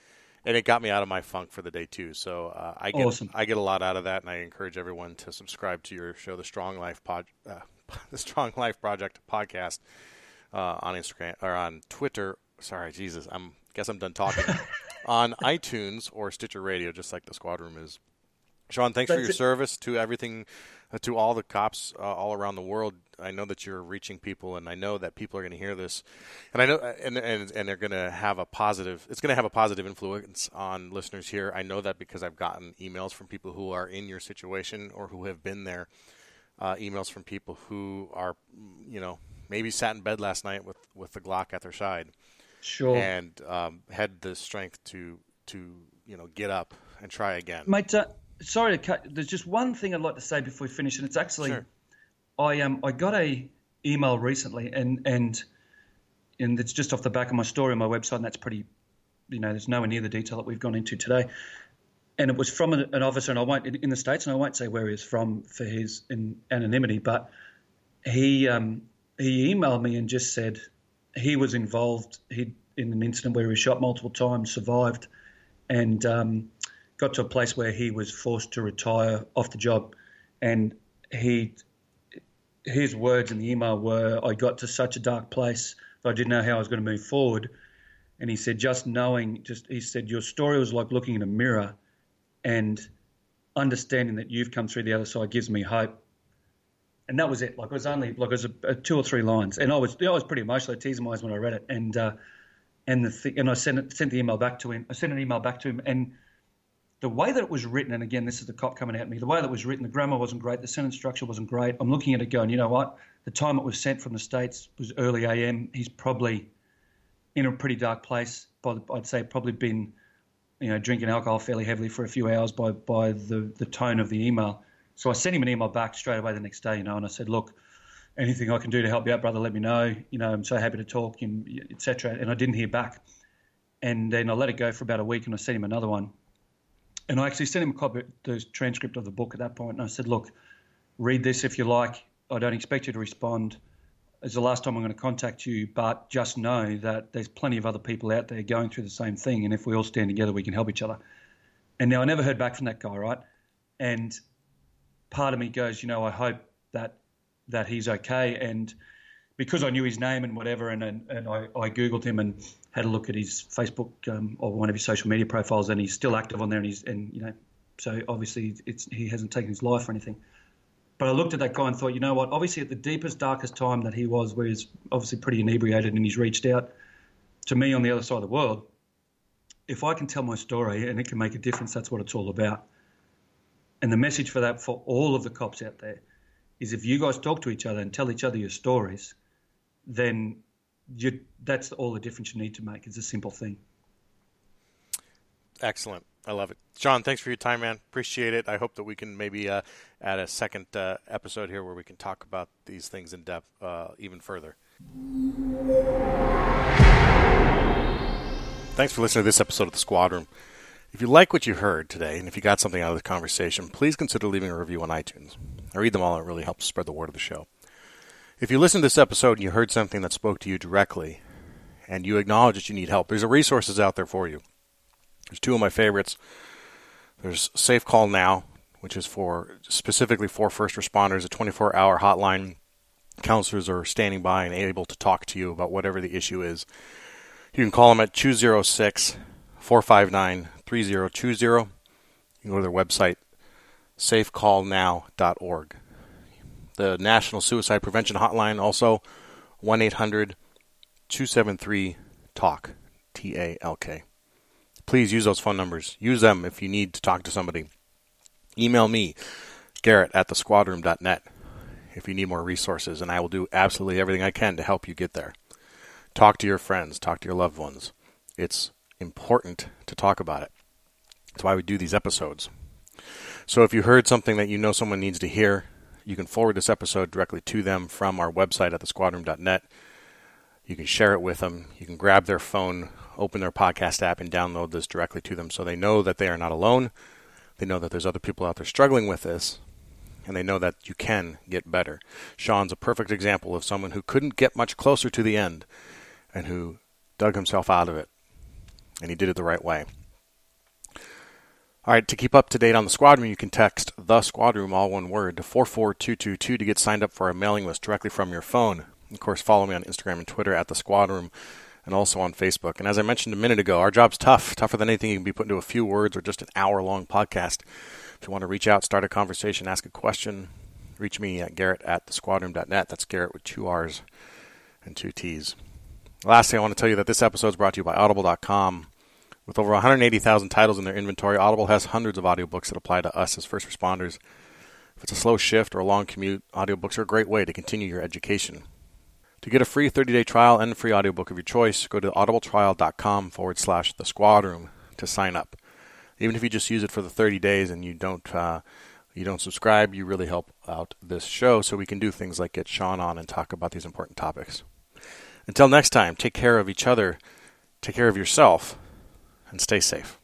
and it got me out of my funk for the day too. So uh, I get awesome. I get a lot out of that, and I encourage everyone to subscribe to your show, the Strong Life Pod, uh, [laughs] the Strong Life Project podcast uh, on Instagram or on Twitter. Sorry, Jesus, I'm guess I'm done talking. [laughs] on iTunes or Stitcher Radio, just like the Squad Room is. Shaun, thanks That's for your it. service to everything, to all the cops uh, all around the world. I know that you're reaching people, and I know that people are going to hear this, and I know, and and, and they're going to have a positive. It's going to have a positive influence on listeners here. I know that because I've gotten emails from people who are in your situation or who have been there. Uh, emails from people who are, you know, maybe sat in bed last night with with the Glock at their side, sure, and um, had the strength to to you know get up and try again. Mate, uh, sorry to cut. There's just one thing I'd like to say before we finish, and it's actually sure. I um I got a email recently, and and and it's just off the back of my story on my website, and that's pretty, you know, there's nowhere near the detail that we've gone into today. and it was from an, an officer, and I won't in the states, and I won't say where he was from for his in anonymity, but he um, he emailed me and just said he was involved he in an incident where he was shot multiple times, survived, and um, got to a place where he was forced to retire off the job, and he his words in the email were, "I got to such a dark place that I didn't know how I was going to move forward." And he said, just knowing, just he said, your story was like looking in a mirror, and understanding that you've come through the other side gives me hope. And that was it. Like it was only like it was a, a two or three lines, and I was I was pretty emotional. I teased my eyes when I read it, and uh, and the th- and I sent it, sent the email back to him. I sent an email back to him, and the way that it was written, and again, this is the cop coming at me. The way that it was written, the grammar wasn't great, the sentence structure wasn't great. I'm looking at it going, you know what? The time it was sent from the states was early AM. He's probably in a pretty dark place. I'd say probably been, you know, drinking alcohol fairly heavily for a few hours by by the the tone of the email. So I sent him an email back straight away the next day, you know, and I said, look, anything I can do to help you out, brother, let me know. You know, I'm so happy to talk, etc. And I didn't hear back. And then I let it go for about a week, and I sent him another one and I actually sent him a copy, the transcript of the book at that point, and I said, "Look, read this if you like. I don't expect you to respond. It's the last time I'm going to contact you, but just know that there's plenty of other people out there going through the same thing, and if we all stand together, we can help each other." And now I never heard back from that guy, right? And part of me goes, you know, I hope that that he's okay, and because I knew his name and whatever, and and, and I, I googled him and had a look at his Facebook um, or one of his social media profiles, and he's still active on there, and he's and you know, so obviously it's he hasn't taken his life or anything. But I looked at that guy and thought, you know what? Obviously, at the deepest, darkest time that he was, where he's obviously pretty inebriated, and he's reached out to me on the other side of the world. If I can tell my story and it can make a difference, that's what it's all about. And the message for that for all of the cops out there is if you guys talk to each other and tell each other your stories, then you, that's all the difference you need to make. It's a simple thing. Excellent. I love it. Shaun, thanks for your time, man. Appreciate it. I hope that we can maybe uh, add a second uh, episode here where we can talk about these things in depth uh, even further. Thanks for listening to this episode of The Squad Room. If you like what you heard today, and if you got something out of the conversation, please consider leaving a review on iTunes. I read them all, it really helps spread the word of the show. If you listened to this episode and you heard something that spoke to you directly, and you acknowledge that you need help, there's resources out there for you. There's two of my favorites. There's Safe Call Now, which is for specifically for first responders, a 24-hour hotline. Counselors are standing by and able to talk to you about whatever the issue is. You can call them at 206 459 3020. You can go to their website, safecallnow.org the National Suicide Prevention Hotline, also 1 800 273 TALK, T A L K. Please use those phone numbers. Use them if you need to talk to somebody. Email me, Garrett at the thesquadroom.net, if you need more resources, and I will do absolutely everything I can to help you get there. Talk to your friends, talk to your loved ones. It's important to talk about it. That's why we do these episodes. So if you heard something that you know someone needs to hear, you can forward this episode directly to them from our website at thesquadroom.net. You can share it with them. You can grab their phone, open their podcast app, and download this directly to them so they know that they are not alone. They know that there's other people out there struggling with this, and they know that you can get better. Shaun's a perfect example of someone who couldn't get much closer to the end and who dug himself out of it, and he did it the right way. All right, to keep up to date on the squad room, you can text the squad room, all one word, to 44222 to get signed up for our mailing list directly from your phone. Of course, follow me on Instagram and Twitter at the squad room and also on Facebook. And as I mentioned a minute ago, our job's tough, tougher than anything you can be put into a few words or just an hour long podcast. If you want to reach out, start a conversation, ask a question, reach me at garrett at thesquadroom.net. That's Garrett with two R's and two T's. Lastly, I want to tell you that this episode is brought to you by audible.com. With over 180,000 titles in their inventory, Audible has hundreds of audiobooks that apply to us as first responders. If it's a slow shift or a long commute, audiobooks are a great way to continue your education. To get a free 30-day trial and a free audiobook of your choice, go to audibletrial.com forward slash the squad room to sign up. Even if you just use it for the 30 days and you don't uh, you don't subscribe, you really help out this show so we can do things like get Shaun on and talk about these important topics. Until next time, take care of each other, take care of yourself, and stay safe.